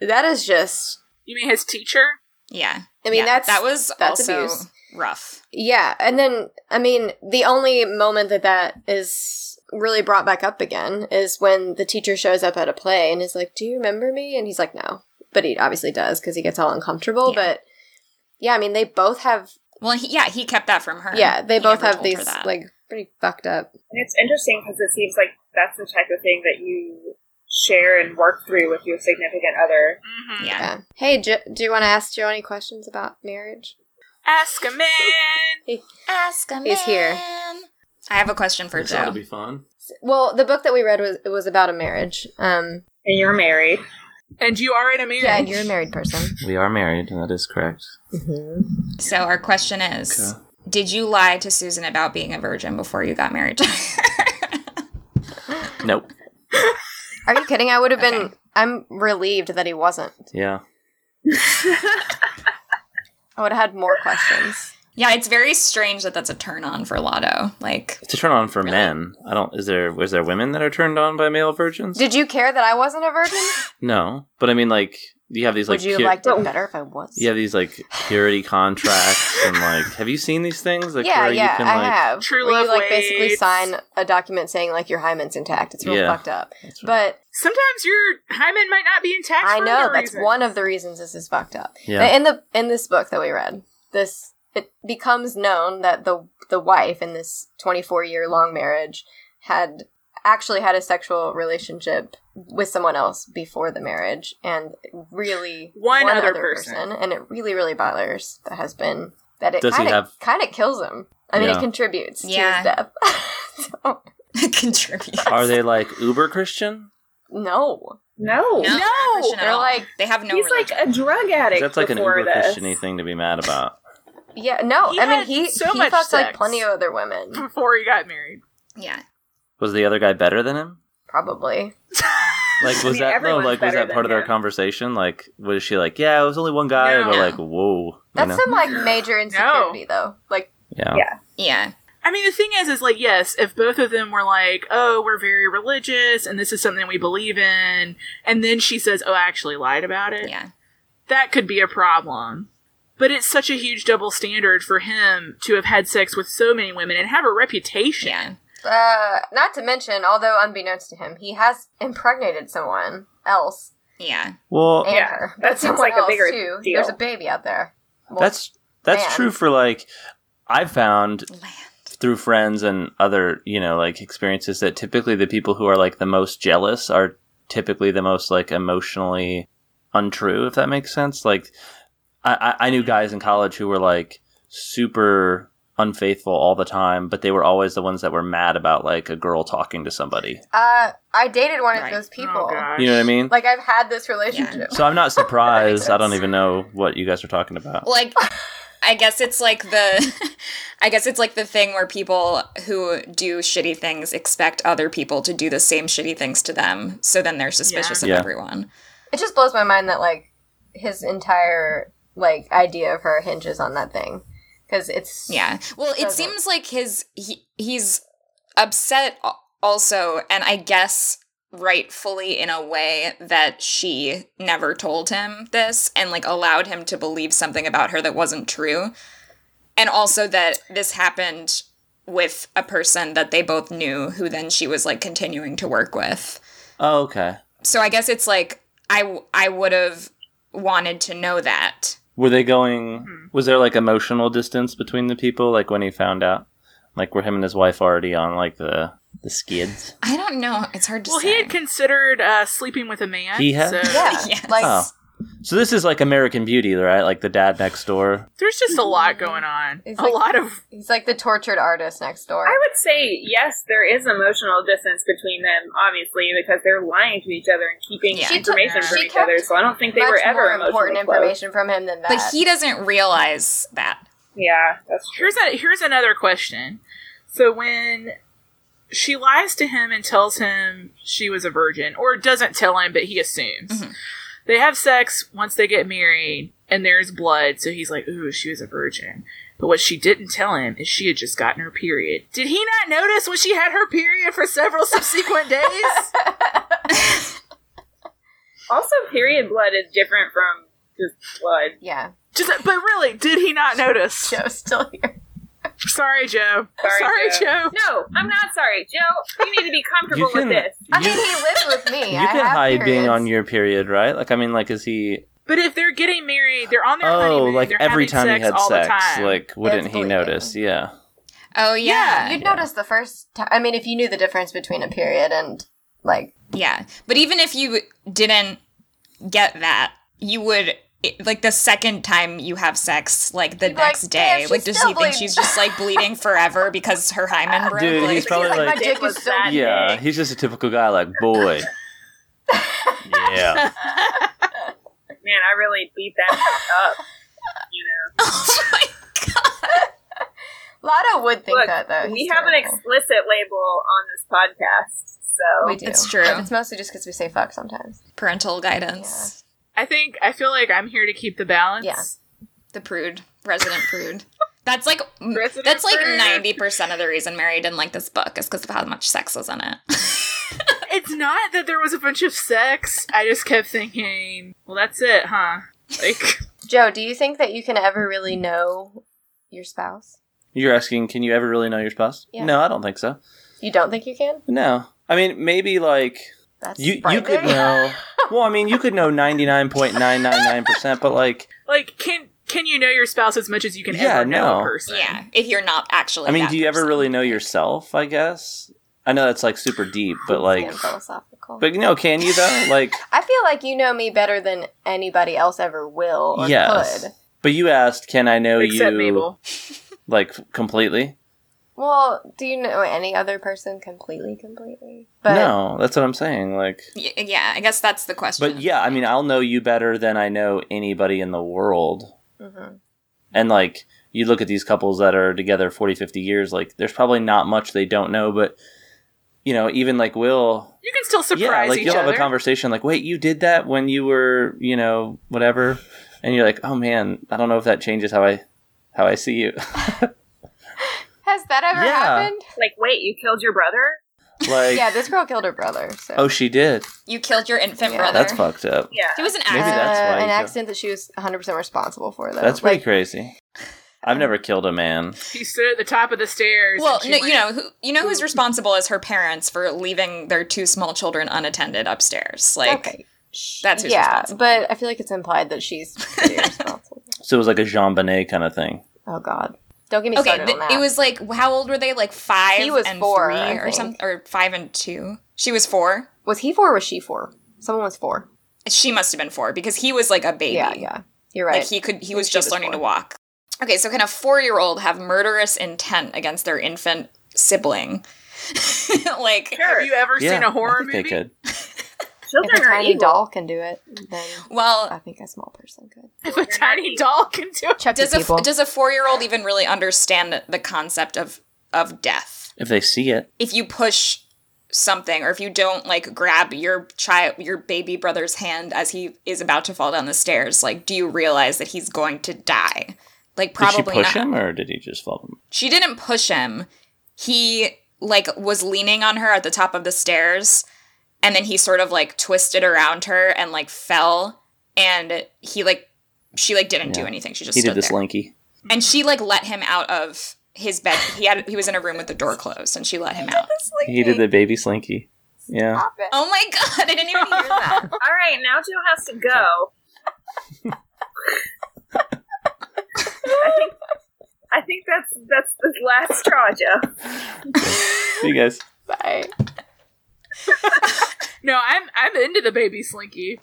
that is just. you mean his teacher? yeah I mean, Yeah, that's that was that's also abuse. rough Yeah, and then I mean, the only moment that that is really brought back up again is when the teacher shows up at a play and is like, "Do you remember me?" And he's like, "No," but he obviously does because he gets all uncomfortable. Yeah. But yeah, I mean, they both have. well he, yeah he kept that from her Yeah, they He both have these like pretty fucked up. And it's interesting because it seems like that's the type of thing that you share and work through with your significant other. Mm-hmm. yeah Yeah. Hey, jo- do you want to ask Joe any questions about marriage? Ask a man. ask a He's here. I have a question for This ought Joe to be fun. Well, the book that we read was it was about a marriage. Um, And you're married. And you are in a marriage. yeah, and you're a married person. We are married, and that is correct. Mm-hmm. so our question is Okay. did you lie to Susan about being a virgin before you got married Nope. Are you kidding? I would have been. I'm relieved that he wasn't. Yeah. I would have had more questions. Yeah, it's very strange that that's a turn on for Lotto. Like, It's a turn on for Really? men. I don't. Is there? Was there women that are turned on by male virgins? Did you care that I wasn't a virgin? no, but I mean, like you have these like Would you have pu- liked it better if I was? you have these like purity contracts and like have you seen these things? Like yeah, where yeah, you can I like have. True where love you like basically sign a document saying like your hymen's intact. It's real Yeah. fucked up. Right. But Sometimes your hymen might not be intact. I for know that's reasons. one of the reasons this is fucked up. Yeah. In the in this book that we read, this it becomes known that the the wife in this 24 year long marriage had actually had a sexual relationship with someone else before the marriage and really One other person. and it really really bothers the husband that it kind of kind of kills him. I mean, Yeah. it contributes Yeah. to his death. so, contribute. Are they like uber Christian? no, No. No, they're not Christian at they're like- they have no. He's like a drug addict That's like an uber this. Christiany thing to be mad about. Yeah, no. He I mean, he so he much fucked like plenty of other women, before he got married. yeah. Was the other guy better than him? probably. Like I was mean, that no? Like was that part of than their conversation? Like was she like, yeah, it was only one guy, No. but like, whoa, That's you know? some like major insecurity though. Like yeah. Yeah. Yeah. I mean, the thing is, is like, yes, if both of them were like, oh, we're very religious and this is something we believe in, and then she says, oh, I actually lied about it, Yeah. that could be a problem. But it's such a huge double standard for him to have had sex with so many women and have a reputation. Yeah. Uh, not to mention, although unbeknownst to him, he has impregnated someone else Yeah. Well, and Yeah, her. that But seems someone like a else, bigger too. deal. There's a baby out there. Well, that's that's man. true for like I've found Land. through friends and other you know like experiences that typically the people who are like the most jealous are typically the most like emotionally untrue if that makes sense like i i, I knew guys in college who were like super unfaithful all the time but they were always the ones that were mad about like a girl talking to somebody Uh, I dated one Right. of those Oh, people. gosh. you know what i mean like I've had this relationship. so i'm not surprised i don't even know what you guys are talking about Like, I guess it's like the, I guess it's like the thing where people who do shitty things expect other people to do the same shitty things to them. So then they're suspicious Yeah. of Yeah. everyone. It just blows my mind that like his entire like idea of her hinges on that thing because it's Yeah. Well, it Doesn't. seems like his he he's upset also, and I guess rightfully in a way that she never told him this and like allowed him to believe something about her that wasn't true. And also that this happened with a person that they both knew who then she was like continuing to work with. oh okay So I guess it's like I I would have wanted to know that. Were they going? Was there like emotional distance between the people? Like when he found out, like were him and his wife already on like the the skids? I don't know. It's hard to Well, say. he had considered uh, sleeping with a man. He had? So yeah Yes. like Oh, so this is like American Beauty, right? Like the dad next door. there's just a lot going on. It's a like- lot of he's like the tortured artist next door. I would say yes, there is emotional distance between them, obviously, because they're lying to each other and keeping Yeah. Information took- from each other. So I don't think they were ever more emotionally important close. information from him than that. But he doesn't realize that. Yeah, that's true. here's a here's another question. So when she lies to him and tells him she was a virgin, or doesn't tell him, but he assumes. Mhm. They have sex once they get married, and there's blood, so he's like, "Ooh, she was a virgin." But what she didn't tell him is she had just gotten her period. Did he not notice when she had her period for several subsequent days? Also, period blood is different from just blood. yeah, Just, but really, did he not notice? Joe's still here. Sorry, Joe. Sorry, Joe. Joe. No, I'm not sorry, Joe. You need to be comfortable You can- with this. I mean, he lives with me. You I can have hide being periods. on your period, right? Like I mean, like is he? But if they're getting married, they're on their Oh, honeymoon. like they're every having time he had all the sex, time. like wouldn't he bleeding. notice? Yeah. Oh yeah. You'd notice the first time. I mean, if you knew the difference between a period and like Yeah. But even if you didn't get that, you would it- like the second time you have sex, like the You'd be like, next day, like does still he think she's just like bleeding forever because her hymen broke? Dude, like, he's probably like, like, my dick was is so yeah, big. he's just a typical guy. Like boy, yeah. Man, I really beat that up. You know. oh my god. Lotto would think Look, that though. we He's have an explicit label on this podcast, so We do. It's true. But it's mostly just because we say fuck sometimes. Parental guidance. I think I feel like I'm here to keep the balance. Yeah. The prude. Resident prude. That's like Resident that's like ninety percent of the reason Mary didn't like this book is because of how much sex was in it. It's not that there was a bunch of sex. I just kept thinking, well, that's it, huh? Like, Joe, do you think that you can ever really know your spouse? You're asking, can you ever really know your spouse? Yeah. No, I don't think so. You don't think you can? No, I mean maybe like That's you you could know. well, I mean you could know ninety nine point nine nine nine percent, but like like can can you know your spouse as much as you can Yeah, ever know no. a person? yeah. If you're not actually I mean, that do you ever really know yourself? I guess I know that's like super deep, but like, Getting philosophical. but you know, can you though? Like, I feel like you know me better than anybody else ever will or yes. could. But you asked, can I know Except you Mabel. like completely? Well, do you know any other person completely, completely? But no, that's what I'm saying. Like, Y- yeah, I guess that's the question. but yeah, I mean, I'll know you better than I know anybody in the world. Mhm. And like, you look at these couples that are together 40, 50 years, like, there's probably not much they don't know, but you know, even like Will, You can still surprise yeah, like each you'll other. have a conversation like, wait, you did that when you were, you know, whatever, and you're like, oh man, I don't know if that changes how I, how I see you. has that ever Yeah. happened? like, wait, you killed your brother? like, Yeah, this girl killed her brother. So. oh, she did. you killed your infant Yeah. brother. That's fucked up. Yeah. He was an Maybe accident. that's why Uh, you an killed- accident that she was 100 percent responsible for. Though That's pretty Like, crazy. I've never killed a man. He stood at the top of the stairs. Well, no, you know who you know who's responsible as her parents for leaving their two small children unattended upstairs. Like okay. that's who's yeah, responsible. but I feel like it's implied that she's pretty responsible. So it was like a JonBenét kind of thing. Oh God, don't get me Okay, started th- on that. Okay. It was like how old were they? Like five. He was and four, three I or something, or five and two. She was four. was he four or was she four? Someone was four. She must have been four because he was like a baby. Yeah, yeah, you're right. Like he could. He was just was learning to walk. Okay, so can a four-year-old have murderous intent against their infant sibling? like, Sure. Have you ever Yeah, seen a horror I think movie? they could. If a tiny evil. doll can do it, then well, I think a small person could. If a tiny doll can do it. Chucky does a does a four year old even really understand the concept of of death? If they see it. If you push something, or if you don't like grab your child, your baby brother's hand as he is about to fall down the stairs, like, do you realize that he's going to die? Like, probably did she push not. him or did he just fall? him? She didn't push him. He like was leaning on her at the top of the stairs and then he sort of like twisted around her and like fell and he like she like didn't do anything. She just He stood did the there. slinky. And she like let him out of his bed. He had he was in a room with the door closed and she let him out. He did the baby slinky. Yeah. Oh my god, I didn't even hear that. All right, now Joe has to go. I think I think that's that's the last straw, Joe. See you guys. Bye. No, I'm I'm into the baby slinky.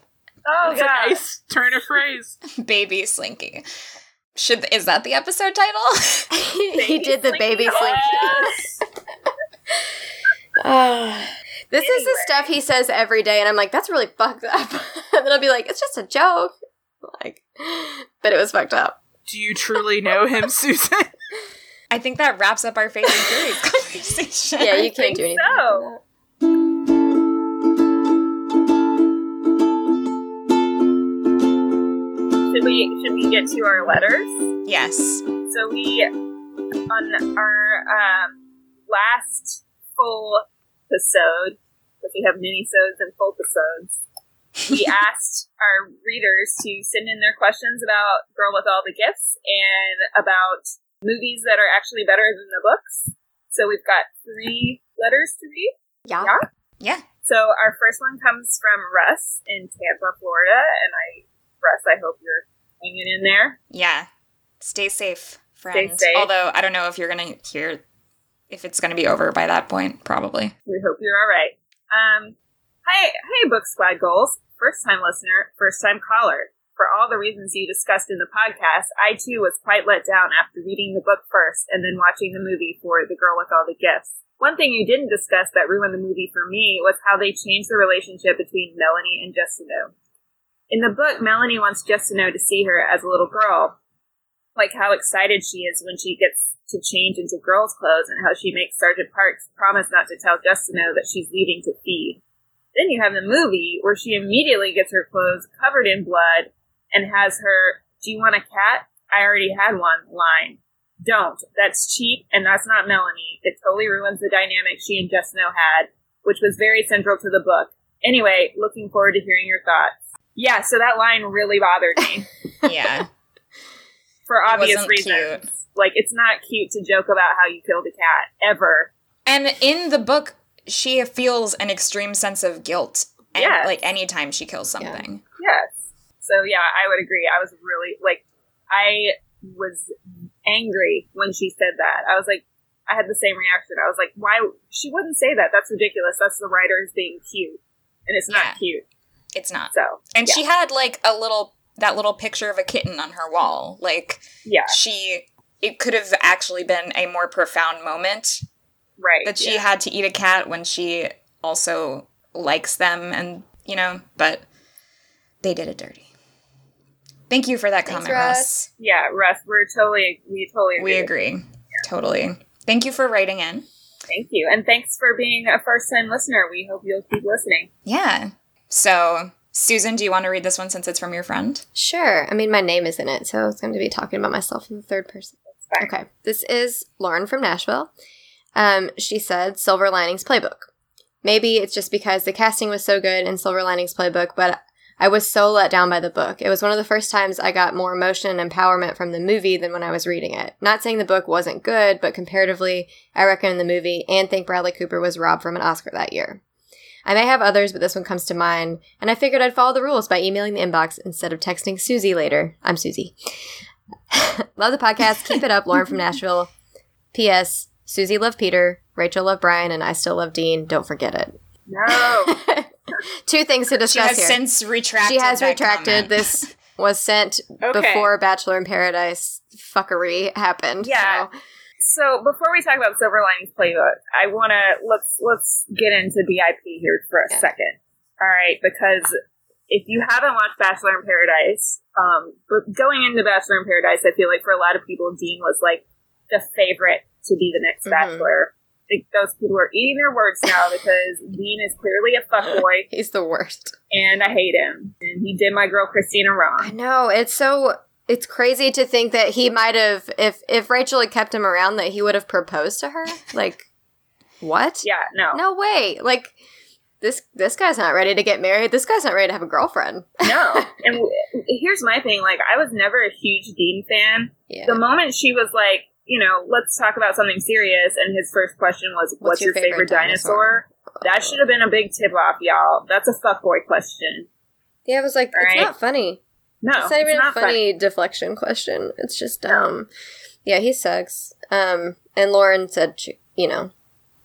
Oh It's a nice turn of phrase. Baby Slinky. Should is that the episode title? he did the baby slinky. slinky. Yes. Ah. this is the stuff he says every day, and I'm like, that's really fucked up. and then I'll be like, it's just a joke. Like, but it was fucked up. Do you truly know him, Susan? I think that wraps up our favorite theories conversation. Yeah, you can't do anything. so. Should we should we get to our letters? Yes. So we on our um, last full episode, because we have mini-sodes and full episodes, we asked our readers to send in their questions about Girl with All the Gifts and about movies that are actually better than the books. So we've got three letters to read. Yeah. Yeah. Yeah. So our first one comes from Russ in Tampa, Florida, and I, I hope you're hanging in there. Yeah. Stay safe, friend. safe. Although I don't know if you're gonna hear if it's gonna be over by that point, probably. We hope you're all right. Um, hi, hey, Book Squad goals. First time listener, first time caller. For all the reasons you discussed in the podcast, I too was quite let down after reading the book first and then watching the movie for The Girl with All the Gifts. One thing you didn't discuss that ruined the movie for me was how they changed the relationship between Melanie and Justineau. In the book, Melanie wants Justineau to see her as a little girl, like how excited she is when she gets to change into girl's clothes and how she makes Sergeant Parks promise not to tell Justineau that she's leaving to feed. Then you have the movie where she immediately gets her clothes covered in blood and has her, Do you want a cat? I already had one line. Don't. That's cheap and that's not Melanie. It totally ruins the dynamic she and Justineau had, which was very central to the book. Anyway, looking forward to hearing your thoughts. Yeah, so that line really bothered me Yeah. for obvious reasons. cute. Like, it's not cute to joke about how you killed a cat, ever. and in the book, she feels an extreme sense of guilt. And Yes. like anytime she kills something. Yes. So yeah, I would agree. I was really like, I was angry when she said that. I was like, I had the same reaction. I was like, why? She wouldn't say that. That's ridiculous. That's the writers being cute, and it's not Yeah. cute. It's not. So And yeah. she had like a little that little picture of a kitten on her wall. Like yeah, she it could have actually been a more profound moment right. that she yeah. had to eat a cat when she also likes them and you know, but they did it dirty. Thank you for that Thanks, comment, Russ. Russ. Yeah, Russ, we're totally, we totally agree. We agree. Totally. Thank you for writing in. Thank you, and thanks for being a first-time listener. We hope you'll keep listening. Yeah. So, Susan, do you want to read this one since it's from your friend? Sure. I mean, my name is in it, so it's going to be talking about myself in the third person. Okay. This is Lauren from Nashville. Um, she said Silver Linings Playbook. Maybe it's just because the casting was so good in Silver Linings Playbook, but I was so let down by the book. It was one of the first times I got more emotion and empowerment from the movie than when I was reading it. Not saying the book wasn't good, but comparatively, I recommend the movie and think Bradley Cooper was robbed from an Oscar that year. I may have others, but this one comes to mind, and I figured I'd follow the rules by emailing the inbox instead of texting Susie later. I'm Susie. Love the podcast. Keep it up, Lauren from Nashville. P.S. Susie loved Peter, Rachel loved Bryan, and I still love Dean. Don't forget it. No. Two things to She discuss has here. since retracted. she has that retracted. comment. This was sent Okay. before Bachelor in Paradise fuckery happened. Yeah. so- So before we talk about Silver Linings Playbook, I want to let's let's get into BIP here for a Yeah. second. All right, because if you haven't watched Bachelor in Paradise, um, but going into Bachelor in Paradise, I feel like for a lot of people, Dean was like the favorite to be the next Mhm. Bachelor. I think those people are eating their words now because Dean is clearly a fuckboy, He's the worst. and I hate him. And he did my girl Kristina wrong. I know. It's so it's crazy to think that he might have if if Rachel had kept him around that he would have proposed to her. Like what? Yeah, no, No way. Like this this guy's not ready to get married. This guy's not ready to have a girlfriend. no. And here's my thing: like, I was never a huge Dean fan. Yeah. the moment she was like, you know, let's talk about something serious, and his first question was, "What's, your, favorite, dinosaur?" That should have been a big tip off, y'all. That's a fuckboy question. Yeah, I was like, it's Right? not funny. No, it's not even a not funny, deflection question. It's just dumb. Yeah, he sucks. Um, and Lauren said, she, you know,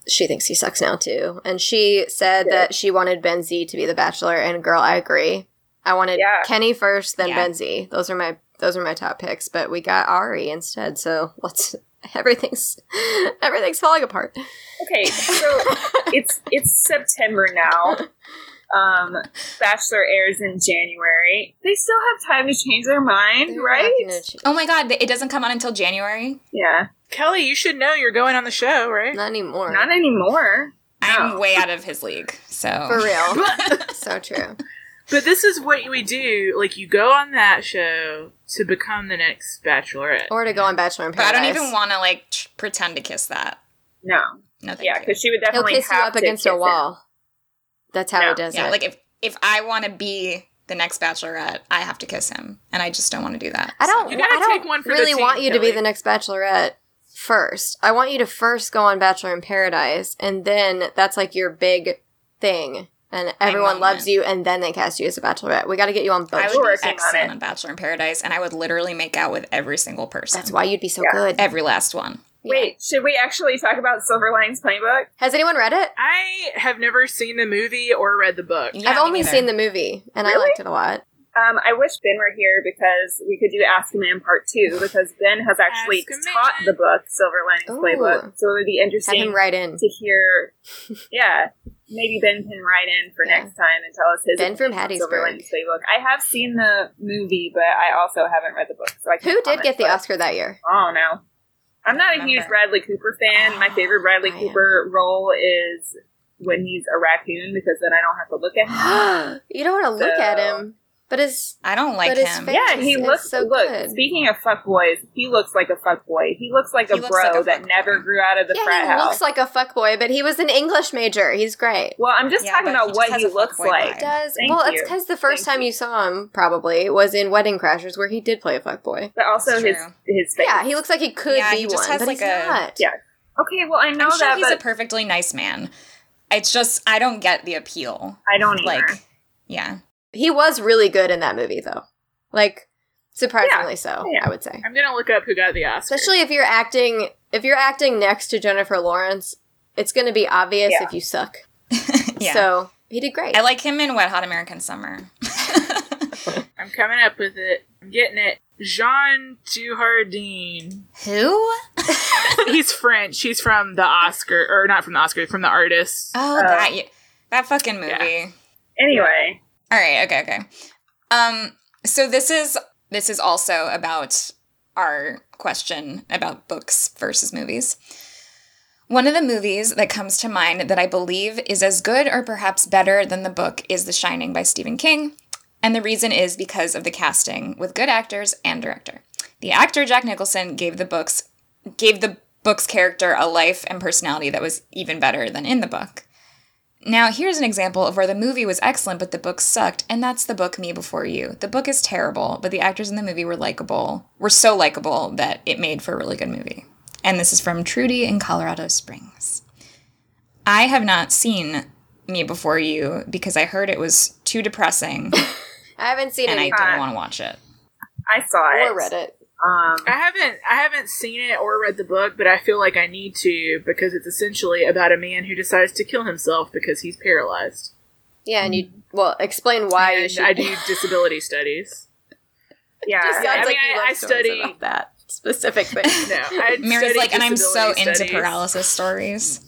she thinks he sucks now too. And she said Yeah. that she wanted Ben Z to be the Bachelor. And girl, I agree. I wanted Yeah. Kenny first, then Yeah. Ben Z. Those are my those are my top picks. But we got Arie instead. So let's everything's everything's falling apart. Okay, so it's it's September now. Um, Bachelor airs in January. They still have time to change their mind, They're right? ch- Oh my god, it doesn't come out until January. Yeah, Kelly, you should know you're going on the show, right? Not anymore. not anymore. I'm No. way out of his league. So For real. so true. But this is what we do. Like, you go on that show to become the next Bachelorette. Or to go on Bachelor in Paradise. But I don't even want to like tr- pretend to kiss that. No, No, thank yeah, because she would He'll definitely kiss you have up to against kiss a him. Wall. That's how Yeah. he does yeah, it. like if if I want to be the next bachelorette, I have to kiss him, and I just don't want to do that. I don't. You gotta I don't take one for the really team, want you to be the next Bachelorette first. I want you to first go on Bachelor in Paradise, and then that's like your big thing, and everyone loves you, and then they cast you as a Bachelorette. We got to get you on both. I would be working on excellent on Bachelor in Paradise, and I would literally make out with every single person. That's why you'd be so Yeah. good. every last one. Wait, should we actually talk about Silver Linings Playbook? Has anyone read it? I have never seen the movie or read the book. Yeah, I've only neither. seen the movie, and I liked it a lot. Um, I wish Ben were here because we could do Ask a Man Part Two because Ben has actually taught the book Silver Linings Ooh. Playbook, so it would be interesting Have interesting him write in. to hear. Yeah, maybe Ben can write in for Yeah. next time and tell us his Ben from opinion on Silver Hattiesburg. Linings Playbook. I have seen the movie, but I also haven't read the book, so I can't Who did comment, get the but- Oscar that year? Oh no, I'm not a huge Bradley Cooper fan. My favorite Bradley Oh. Cooper role is when he's a raccoon because then I don't have to look at him. you don't want to look at him, but his I don't like But his him. face- Yeah, he It's looks so look. good. Speaking of fuckboys, he looks like a fuckboy. He looks like He a looks bro like a that fuckboy. never grew out of the yeah, frat he house. looks like a fuckboy, but he was an English major. He's great. well, I'm just Yeah, talking about he what just he has looks like. vibe. does Thank well. you. It's because the first Thank time you. you saw him probably was in Wedding Crashers, where he did play a fuckboy. But also his his face. Yeah, he looks like he could Yeah, be he just one, has but like he's a- not. Yeah. Okay, well I know I'm sure that, he's but a perfectly nice man. It's just I don't get the appeal. I don't either. Like, yeah, He was really good in that movie, though. Like surprisingly so, Yeah. I would say. I'm gonna look up who got the Oscar. Especially if you're acting, if you're acting next to Jennifer Lawrence, it's going to be obvious Yeah. if you suck. yeah. So he did great. I like him in Wet Hot American Summer. I'm coming up with it. I'm getting it. Jean Dujardin. Who? He's French. He's from the Oscar, or not from the Oscar, from the artist. Oh, Uh, that that fucking movie. Yeah. anyway, All right, okay, okay. Um, so this is this is also about our question about books versus movies. One of the movies that comes to mind that I believe is as good or perhaps better than the book is The Shining by Stephen King. And the reason is because of the casting with good actors and director. The actor Jack Nicholson gave the books gave the book's character a life and personality that was even better than in the book. Now, here's an example of where the movie was excellent, but the book sucked, and that's the book Me Before You. The book is terrible, but the actors in the movie were likable, were so likable that it made for a really good movie. And this is from Trudy in Colorado Springs. I have not seen Me Before You because I heard it was too depressing I haven't seen it. and I it didn't want to watch it. I saw it. or read it. Um, I haven't I haven't seen it or read the book, but I feel like I need to because it's essentially about a man who decides to kill himself because he's paralyzed. Yeah, and you well explain why you should. I do disability studies. yeah, Just sounds I like mean, you I- love I study- about that specific thing. No, I Mary's like, and I'm so disability into paralysis stories.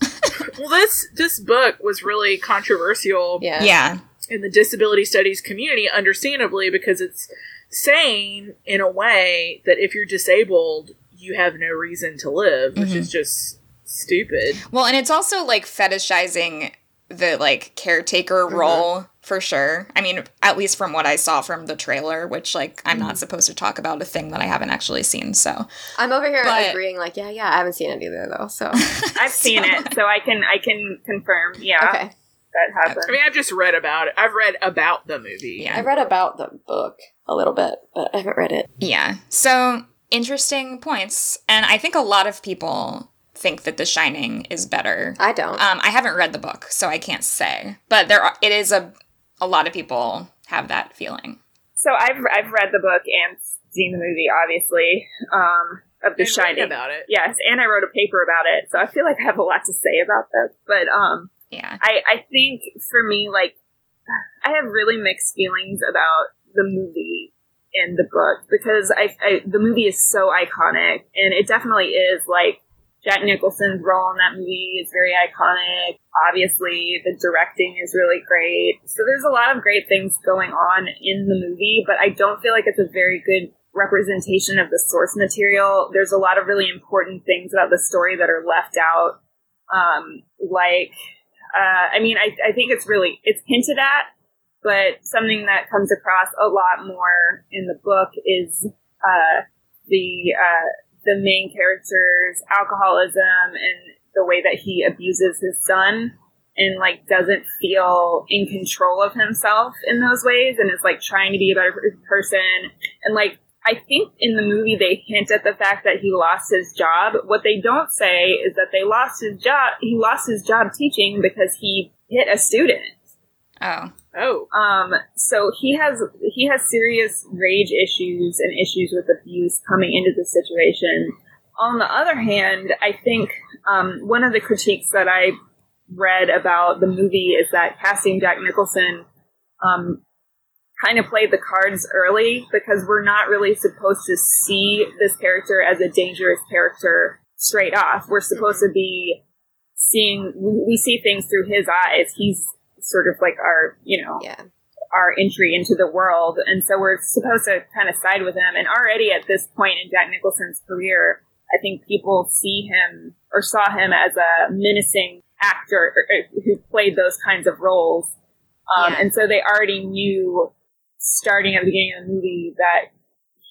Well, this this book was really controversial yeah. yeah. in the disability studies community, understandably, because it's saying in a way that if you're disabled, you have no reason to live, which is mm-hmm. just stupid. Well, and it's also like fetishizing the like caretaker mm-hmm. role for sure. I mean, at least from what I saw from the trailer, which like I'm not mm-hmm. supposed to talk about a thing that I haven't actually seen. So I'm over here But- agreeing, like, yeah, yeah, I haven't seen it either, though. So I've seen it, so I can I can confirm. Yeah, okay, that happened. I mean, I've just read about it. I've read about the movie. Yeah. I've read about the book a little bit, but I haven't read it. yeah, so interesting points, and I think a lot of people think that The Shining is better. I don't. Um, I haven't read the book, so I can't say, but there are, it is a a lot of people have that feeling. So I've I've read the book and seen the movie, obviously, um, of The And Shining. about it. Yes, and I wrote a paper about it, so I feel like I have a lot to say about this. But um, Yeah, I I think for me, like, I have really mixed feelings about the movie and the book because I, I the movie is so iconic, and it definitely is like Jack Nicholson's role in that movie is very iconic. Obviously, the directing is really great. So there's a lot of great things going on in the movie, but I don't feel like it's a very good representation of the source material. There's a lot of really important things about the story that are left out. Um, like, uh, I mean, I, I think it's really, it's hinted at, but something that comes across a lot more in the book is, uh, the, uh, the main character's alcoholism and the way that he abuses his son and like doesn't feel in control of himself in those ways and is like trying to be a better person. And like I think in the movie they hint at the fact that he lost his job. What they don't say is that they lost his job. He lost his job teaching because he hit a student. oh, Oh, Um, so he has he has serious rage issues and issues with abuse coming into the situation. On the other hand, I think um, one of the critiques that I read about the movie is that casting Jack Nicholson um, kind of played the cards early because we're not really supposed to see this character as a dangerous character straight off. We're supposed to be seeing we we see things through his eyes. He's sort of like our, you know, Yeah. our entry into the world. And so we're supposed to kind of side with him. And already at this point in Jack Nicholson's career, I think people see him or saw him as a menacing actor who played those kinds of roles. Um, Yeah. And so they already knew starting at the beginning of the movie that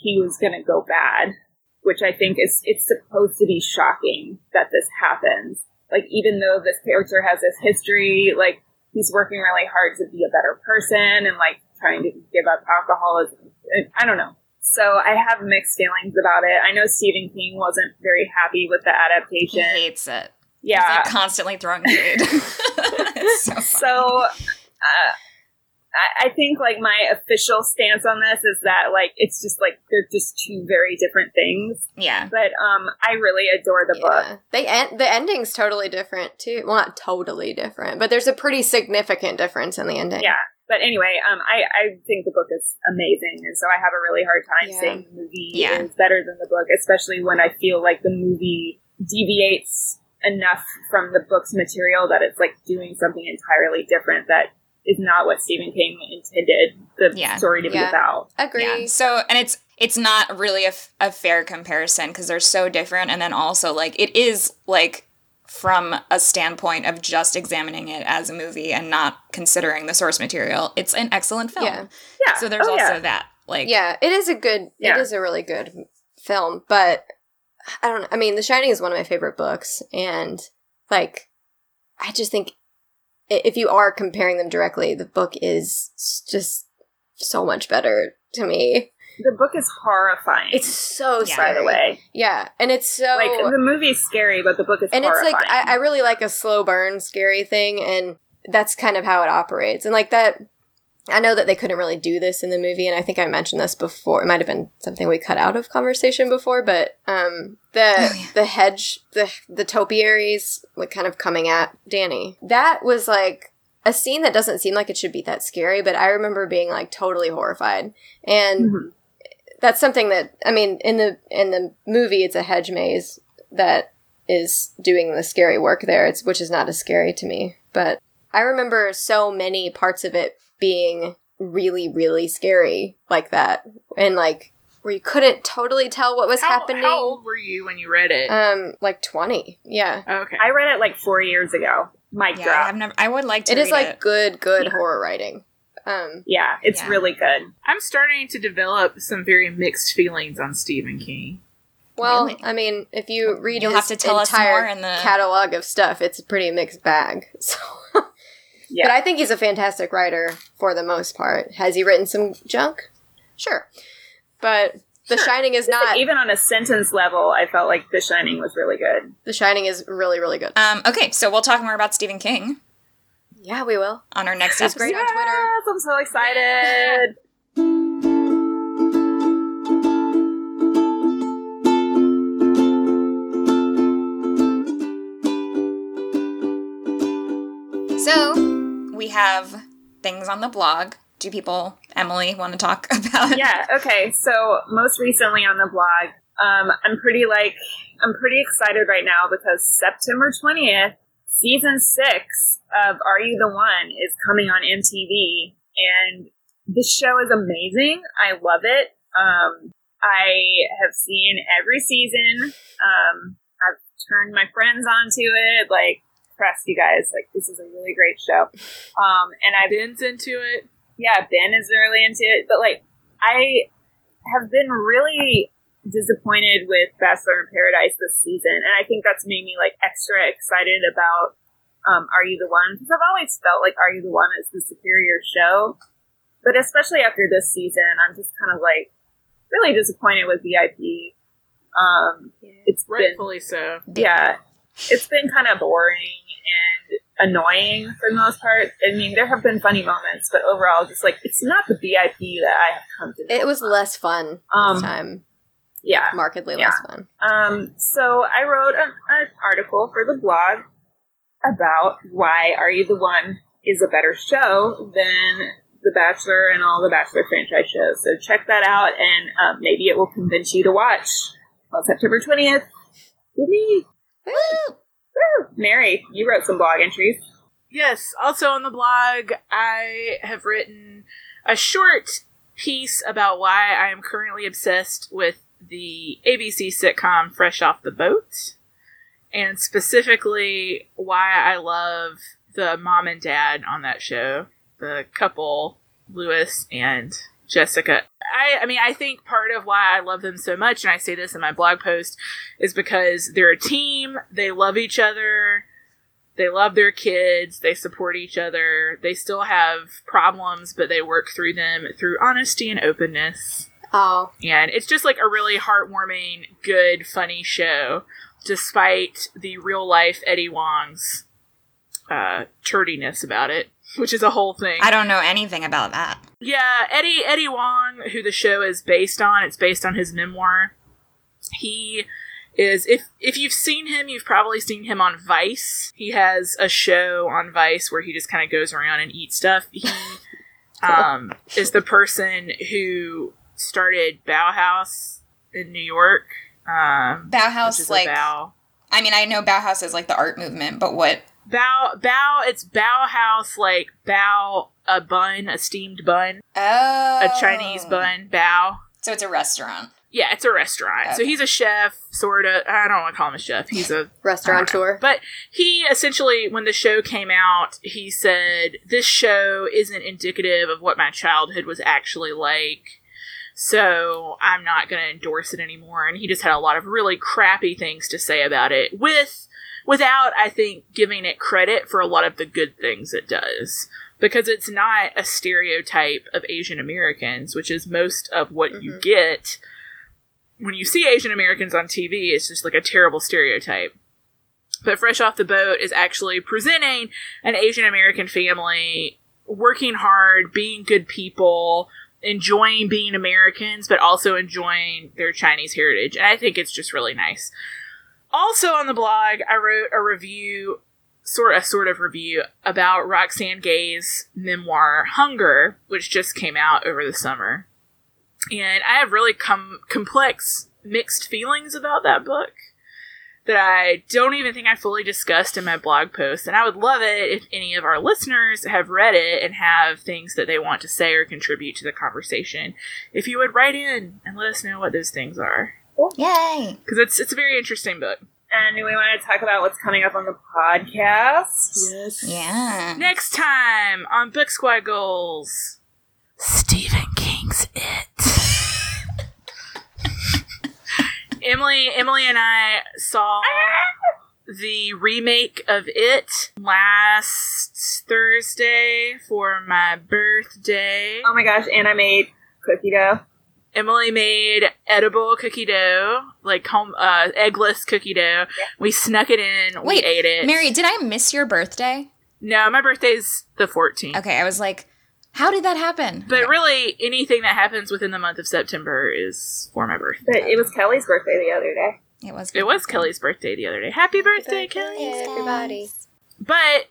he was going to go bad, which I think is, it's supposed to be shocking that this happens. Like, even though this character has this history, like, he's working really hard to be a better person and like trying to give up alcoholism. I don't know. So I have mixed feelings about it. I know Stephen King wasn't very happy with the adaptation. he hates it. He's Yeah. like constantly throwing shade. so. So uh, I, I think like my official stance on this is that like it's just like they're just two very different things. yeah, But um, I really adore the book. Yeah. They end, the ending's totally different too. Well, not totally different, but there's a pretty significant difference in the ending. Yeah. But anyway, um, I, I think the book is amazing, and so I have a really hard time Yeah. saying the movie Yeah. is better than the book, especially when I feel like the movie deviates enough from the book's material that it's like doing something entirely different that is not what Stephen King intended the Yeah. story to be Yeah. about. Agree. yeah. So, and it's it's not really a, f- a fair comparison because they're so different, and then also like it is like from a standpoint of just examining it as a movie and not considering the source material, it's an excellent film. Yeah. Yeah. So there's Oh, also yeah. that. Like, Yeah, it is a good. Yeah. It is a really good film, but I don't. I mean, The Shining is one of my favorite books, and like, I just think i- if you are comparing them directly, the book is just so much better to me. The book is horrifying. It's so Yeah. scary. by the way. Yeah, and it's so Like the movie's scary, but the book is and it's like I, I really like a slow burn scary thing and that's kind of how it operates and like that i know that they couldn't really do this in the movie and i think i mentioned this before it might have been something we cut out of conversation before but um the Oh, yeah. the hedge the the topiaries like kind of coming at danny that was like a scene that doesn't seem like it should be that scary but i remember being like totally horrified and Mhm. that's something that I mean in the in the movie it's a hedge maze that is doing the scary work there it's which is not as scary to me but I remember so many parts of it being really really scary like that and like where you couldn't totally tell what was How, happening how old were you when you read it? um like 20 yeah okay. I read it like four years ago. My Yeah, drop. I've never. I would like to. it is read like it. good good horror writing um yeah, it's Yeah. really good. I'm starting to develop some very mixed feelings on Stephen King. well Really? I mean if you read You'll his have to tell us more in the- catalog of stuff it's a pretty mixed bag so Yeah. But I think he's a fantastic writer for the most part. Has he written some junk? Sure. But The Sure. Shining is not. Even on a sentence level, I felt like The Shining was really good. the Shining is really, really good. Um, okay, so we'll talk more about Stephen King Yeah, we will. on our next He's episode. great on Twitter. I'm so excited. Have things on the blog. Do people, Emily, want to talk about? yeah, okay. So most recently on the blog, um, I'm pretty like I'm pretty excited right now because September 20th, season six of Are You the One is coming on MTV, and this show is amazing. I love it. Um, I have seen every season. Um, I've turned my friends onto it. Like, trust you guys. Like, this is a really great show. Um, and I've Ben's into it. yeah, Ben is really into it, but like I have been really disappointed with Bachelor in Paradise this season, and I think that's made me like extra excited about um, Are You the One? Because I've always felt like Are You the One is the superior show, but especially after this season, I'm just kind of like really disappointed with VIP. Um, it's been Rightfully so. yeah, it's been kind of boring and annoying for the most part. I mean, there have been funny moments, but overall, just like it's not the VIP that I have come to. It was less fun Um, this time. yeah. Markedly yeah. less fun. Um, so I wrote an, an article for the blog about why Are You the One is a better show than The Bachelor and all the Bachelor franchise shows. So check that out, and um, maybe it will convince you to watch on September twentieth with me. Mary, you wrote some blog entries. Yes. Also on the blog, I have written a short piece about why I am currently obsessed with the ABC sitcom Fresh Off the Boat, and specifically why I love the mom and dad on that show, the couple, Louis and Jessica. I, I mean, I think part of why I love them so much, and I say this in my blog post, is because they're a team, they love each other, they love their kids, they support each other, they still have problems, but they work through them through honesty and openness. Oh, And it's just like a really heartwarming, good, funny show, despite the real life Eddie Huang's uh, turdiness about it, which is a whole thing. I don't know anything about that. Yeah, Eddie Eddie Huang, who the show is based on, it's based on his memoir. He is if if you've seen him, you've probably seen him on Vice. He has a show on Vice where he just kind of goes around and eats stuff. He um, is the person who started Baohaus in New York. Um, Bauhaus, is like, Bau. I mean, I know Bauhaus is like the art movement, but what? Bao bow it's Baohaus like bow a bun, a steamed bun, Oh, a Chinese bun, bow So it's a restaurant. Yeah, it's a restaurant. So he's a chef, sort of. I don't want to call him a chef. He's a restaurateur. But he essentially, when the show came out, he said, This show isn't indicative of what my childhood was actually like. so I'm not going to endorse it anymore. And he just had a lot of really crappy things to say about it, with without I think giving it credit for a lot of the good things it does. Because it's not a stereotype of Asian Americans, which is most of what you mm-hmm. get when you see Asian Americans on TV. It's just like a terrible stereotype. But Fresh Off the Boat is actually presenting an Asian American family working hard, being good people, enjoying being Americans, but also enjoying their Chinese heritage. And I think it's just really nice. Also on the blog, I wrote a review, sort of a sort of review about Roxane Gay's memoir Hunger, which just came out over the summer. And I have really com- complex mixed feelings about that book that I don't even think I fully discussed in my blog post. And I would love it if any of our listeners have read it and have things that they want to say or contribute to the conversation. If you would write in and let us know what those things are. Yay! Because it's, it's a very interesting book. And we want to talk about what's coming up on the podcast. Yes. Yeah. Next time on Book Squad Goals, Stephen King's It. Emily, Emily, and I saw the remake of It last Thursday for my birthday. Oh my gosh, and I made cookie dough. Emily made edible cookie dough, like home uh, eggless cookie dough. We snuck it in. Wait, we ate it. Mary, did I miss your birthday? No, my birthday's the 14th. Okay, I was like, how did that happen? But really, anything that happens within the month of September is for my birthday. But it was Kelly's birthday the other day. It was. It was Kelly's birthday the other day. Happy birthday, Kelly! everybody. But,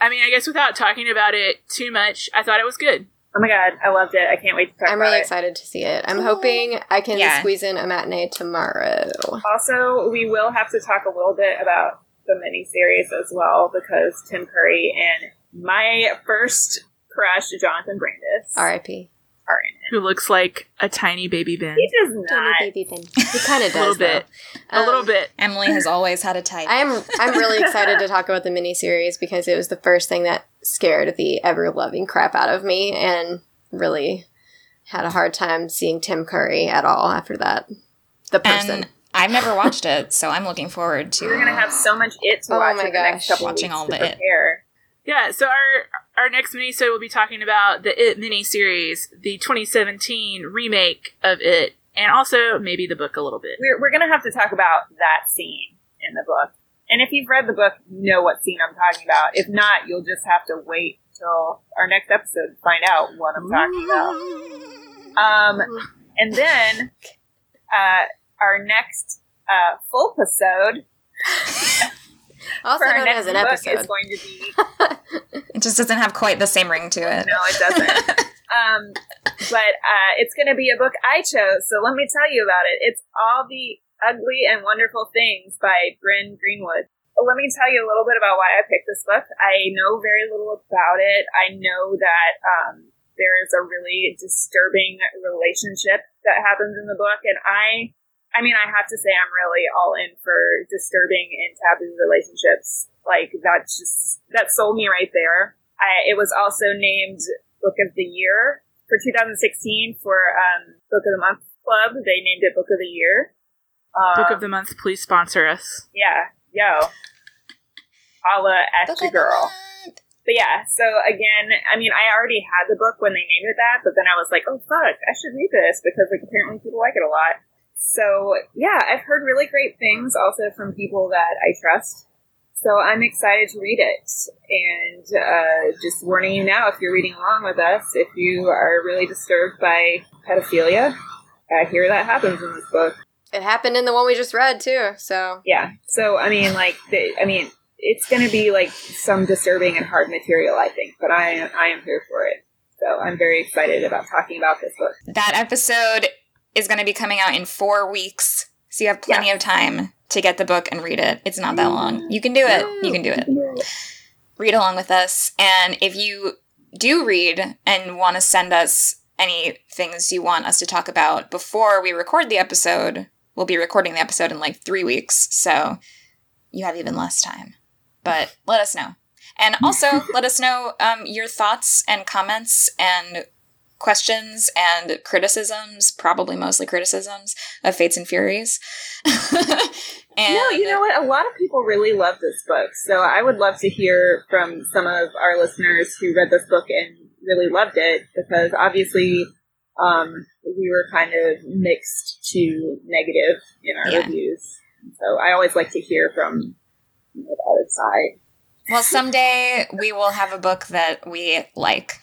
I mean, I guess without talking about it too much, I thought it was good. Oh my god, I loved it. I can't wait to talk I'm really it. excited to see it. I'm hoping I can Yeah. squeeze in a matinee tomorrow. Also, we will have to talk a little bit about the miniseries as well because Tim Curry and my first crush, Jonathan Brandis, R.I.P. are in it. Who looks like a tiny baby Ben. He does Tiny not. baby Ben. He kind of does. A little does bit. though. A little Um, bit. Emily has always had a type. I'm I'm really excited to talk about the miniseries because it was the first thing that scared the ever loving crap out of me and really had a hard time seeing Tim Curry at all after that. The person. and I've never watched it, so I'm looking forward to We're gonna have so much it to Oh watch my in the next gosh. couple Watching weeks all to the It. Yeah, so our our next mini so we'll be talking about the It mini series, the 2017 remake of It, and also maybe the book a little bit. We're we're gonna have to talk about that scene in the book. And if you've read the book, you know what scene I'm talking about. If not, you'll just have to wait till our next episode to find out what I'm talking about. Um, and then uh, our next uh, full episode also for our known next as an book episode. is going to be It just doesn't have quite the same ring to it. no, it doesn't. um, but uh, it's going to be a book I chose. So let me tell you about it. It's All the Ugly and Wonderful Things by Bryn Greenwood. Let me tell you a little bit about why I picked this book. I know very little about it. I know that um, there is a really disturbing relationship that happens in the book, and I, I mean, I have to say, I'm really all in for disturbing and taboo relationships. Like that's just that sold me right there. I, it was also named Book of the Year for 2016 for um, Book of the Month Club. They named it Book of the Year. Um, Book of the month, please sponsor us. yeah, yo, holla at your girl. But yeah, so again, I mean, I already had the book when they named it that, but then I was like, oh fuck, I should read this because like apparently people like it a lot. So yeah, I've heard really great things also from people that I trust. So I'm excited to read it. And uh, just warning you now, if you're reading along with us, if you are really disturbed by pedophilia, I hear that happens in this book. It happened in the one we just read too. So Yeah. So I mean, like, the, I mean, it's going to be like some disturbing and hard material, I think. But I, I am here for it. So I'm very excited about talking about this book. That episode is going to be coming out in four weeks, so you have plenty of time to get the book and read it. It's not that long. You can do it. You can do it. Read along with us. And if you do read and want to send us any things you want us to talk about before we record the episode, we'll be recording the episode in like three weeks. So you have even less time. But let us know. And also let us know um, your thoughts and comments and questions and criticisms, probably mostly criticisms of Fates and Furies. and no, you know what? A lot of people really love this book, so I would love to hear from some of our listeners who read this book and really loved it because obviously um, we were kind of mixed to negative in our Yeah. reviews. So I always like to hear from the other side. Well, someday we will have a book that we like.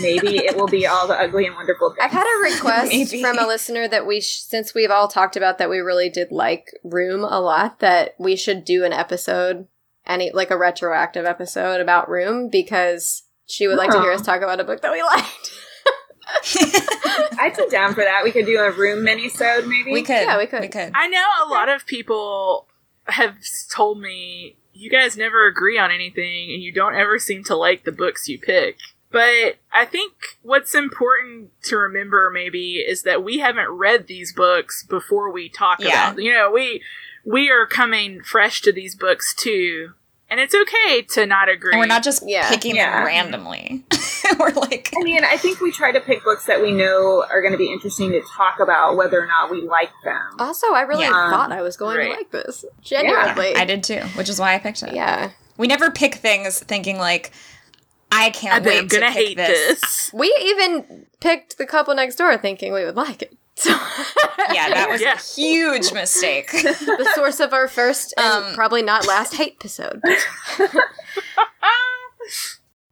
Maybe it will be all the ugly and wonderful things. I've had a request from a listener that we, sh- since we've all talked about that we really did like Room a lot, that we should do an episode, any like a retroactive episode about Room because she would like to hear us talk about a book that we liked. I'd sit down for that. We could do a room mini-sode, maybe. We could. Yeah, we could. We could. I know a lot of people have told me you guys never agree on anything and you don't ever seem to like the books you pick. But I think what's important to remember maybe is that we haven't read these books before we talk Yeah. about you know, we we are coming fresh to these books too. And it's okay to not agree. And we're not just Yeah. picking Yeah. them randomly. we're like, I mean, I think we try to pick books that we know are going to be interesting to talk about, whether or not we like them. Also, I really Yeah. Um, thought I was going Right. to like this. Genuinely. I did too, which is why I picked it. Yeah. We never pick things thinking like, I can't I wait I'm gonna to hate this. this. We even picked the couple next door thinking we would like it. So Yeah, that was Yeah. a huge mistake. the source of our first and Um, probably not last hate episode.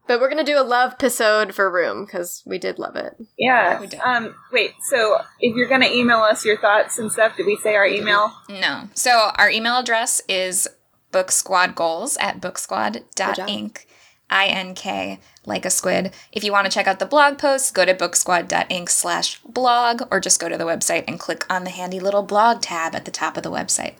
but we're gonna do a love episode for Room because we did love it. Yeah. Um, wait, so if you're going to email us your thoughts and stuff, did we say our email? No. So our email address is booksquadgoals at booksquad.ink. I-N-K, like a squid. If you want to check out the blog posts, go to booksquad.ink slash blog, or just go to the website and click on the handy little blog tab at the top of the website.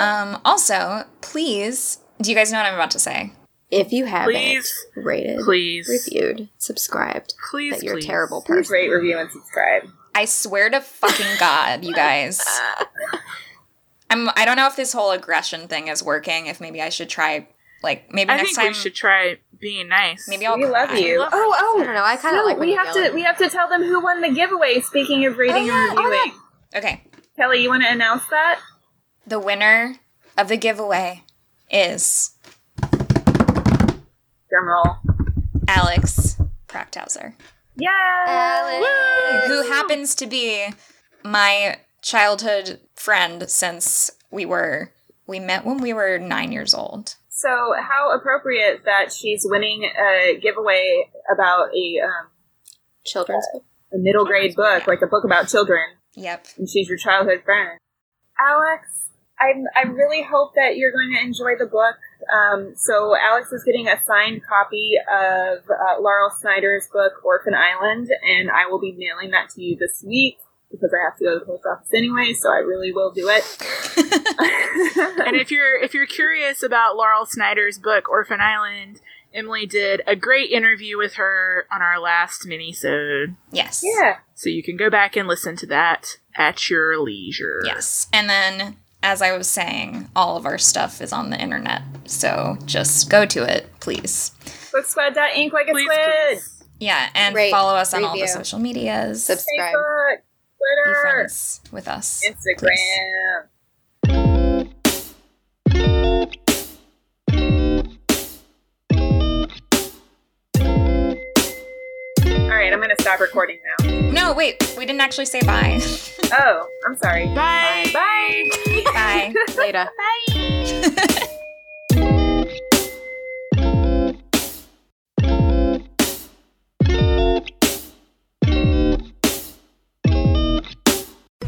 Um, also, please, do you guys know what I'm about to say? If you haven't Please, rated, please, reviewed, subscribed, please, that you're please. a terrible Please person. rate, review, and subscribe. I swear to fucking God, you guys. I'm I don't know if this whole aggression thing is working, if maybe I should try like maybe I next think time we should try being nice. maybe I'll we love cry. you. love oh, oh. I don't know. I kind of no, like we have yell to we have to tell them who won the giveaway. Speaking of oh, rating yeah, and oh, reviewing, Okay. Kelly, you want to announce that? The winner of the giveaway is Drum roll. Alex Prachthauser, Yeah. who happens to be my childhood friend since we were we met when we were 9 years old. So, how appropriate that she's winning a giveaway about a um, Children's book. a middle grade book, like a book about children, Yep. and she's your childhood friend. Alex, I I really hope that you're going to enjoy the book. Um, so Alex is getting a signed copy of uh, Laurel Snyder's book Orphan Island, and I will be mailing that to you this week because I have to go to the post office anyway. So I really will do it. and if you're if you're curious about Laurel Snyder's book Orphan Island, Emily did a great interview with her on our last mini-sode. Yes. yeah, So you can go back and listen to that at your leisure. Yes. And then, as I was saying, all of our stuff is on the internet. So just go to it, please. booksquad.ink like a Please, squid. please. Yeah. And Rate, follow us on all the social medias. Subscribe. Facebook, Be friends with us. Instagram. All right, I'm gonna stop recording now. No, wait. We didn't actually say bye. Oh, I'm sorry. Bye. Bye. bye. Later.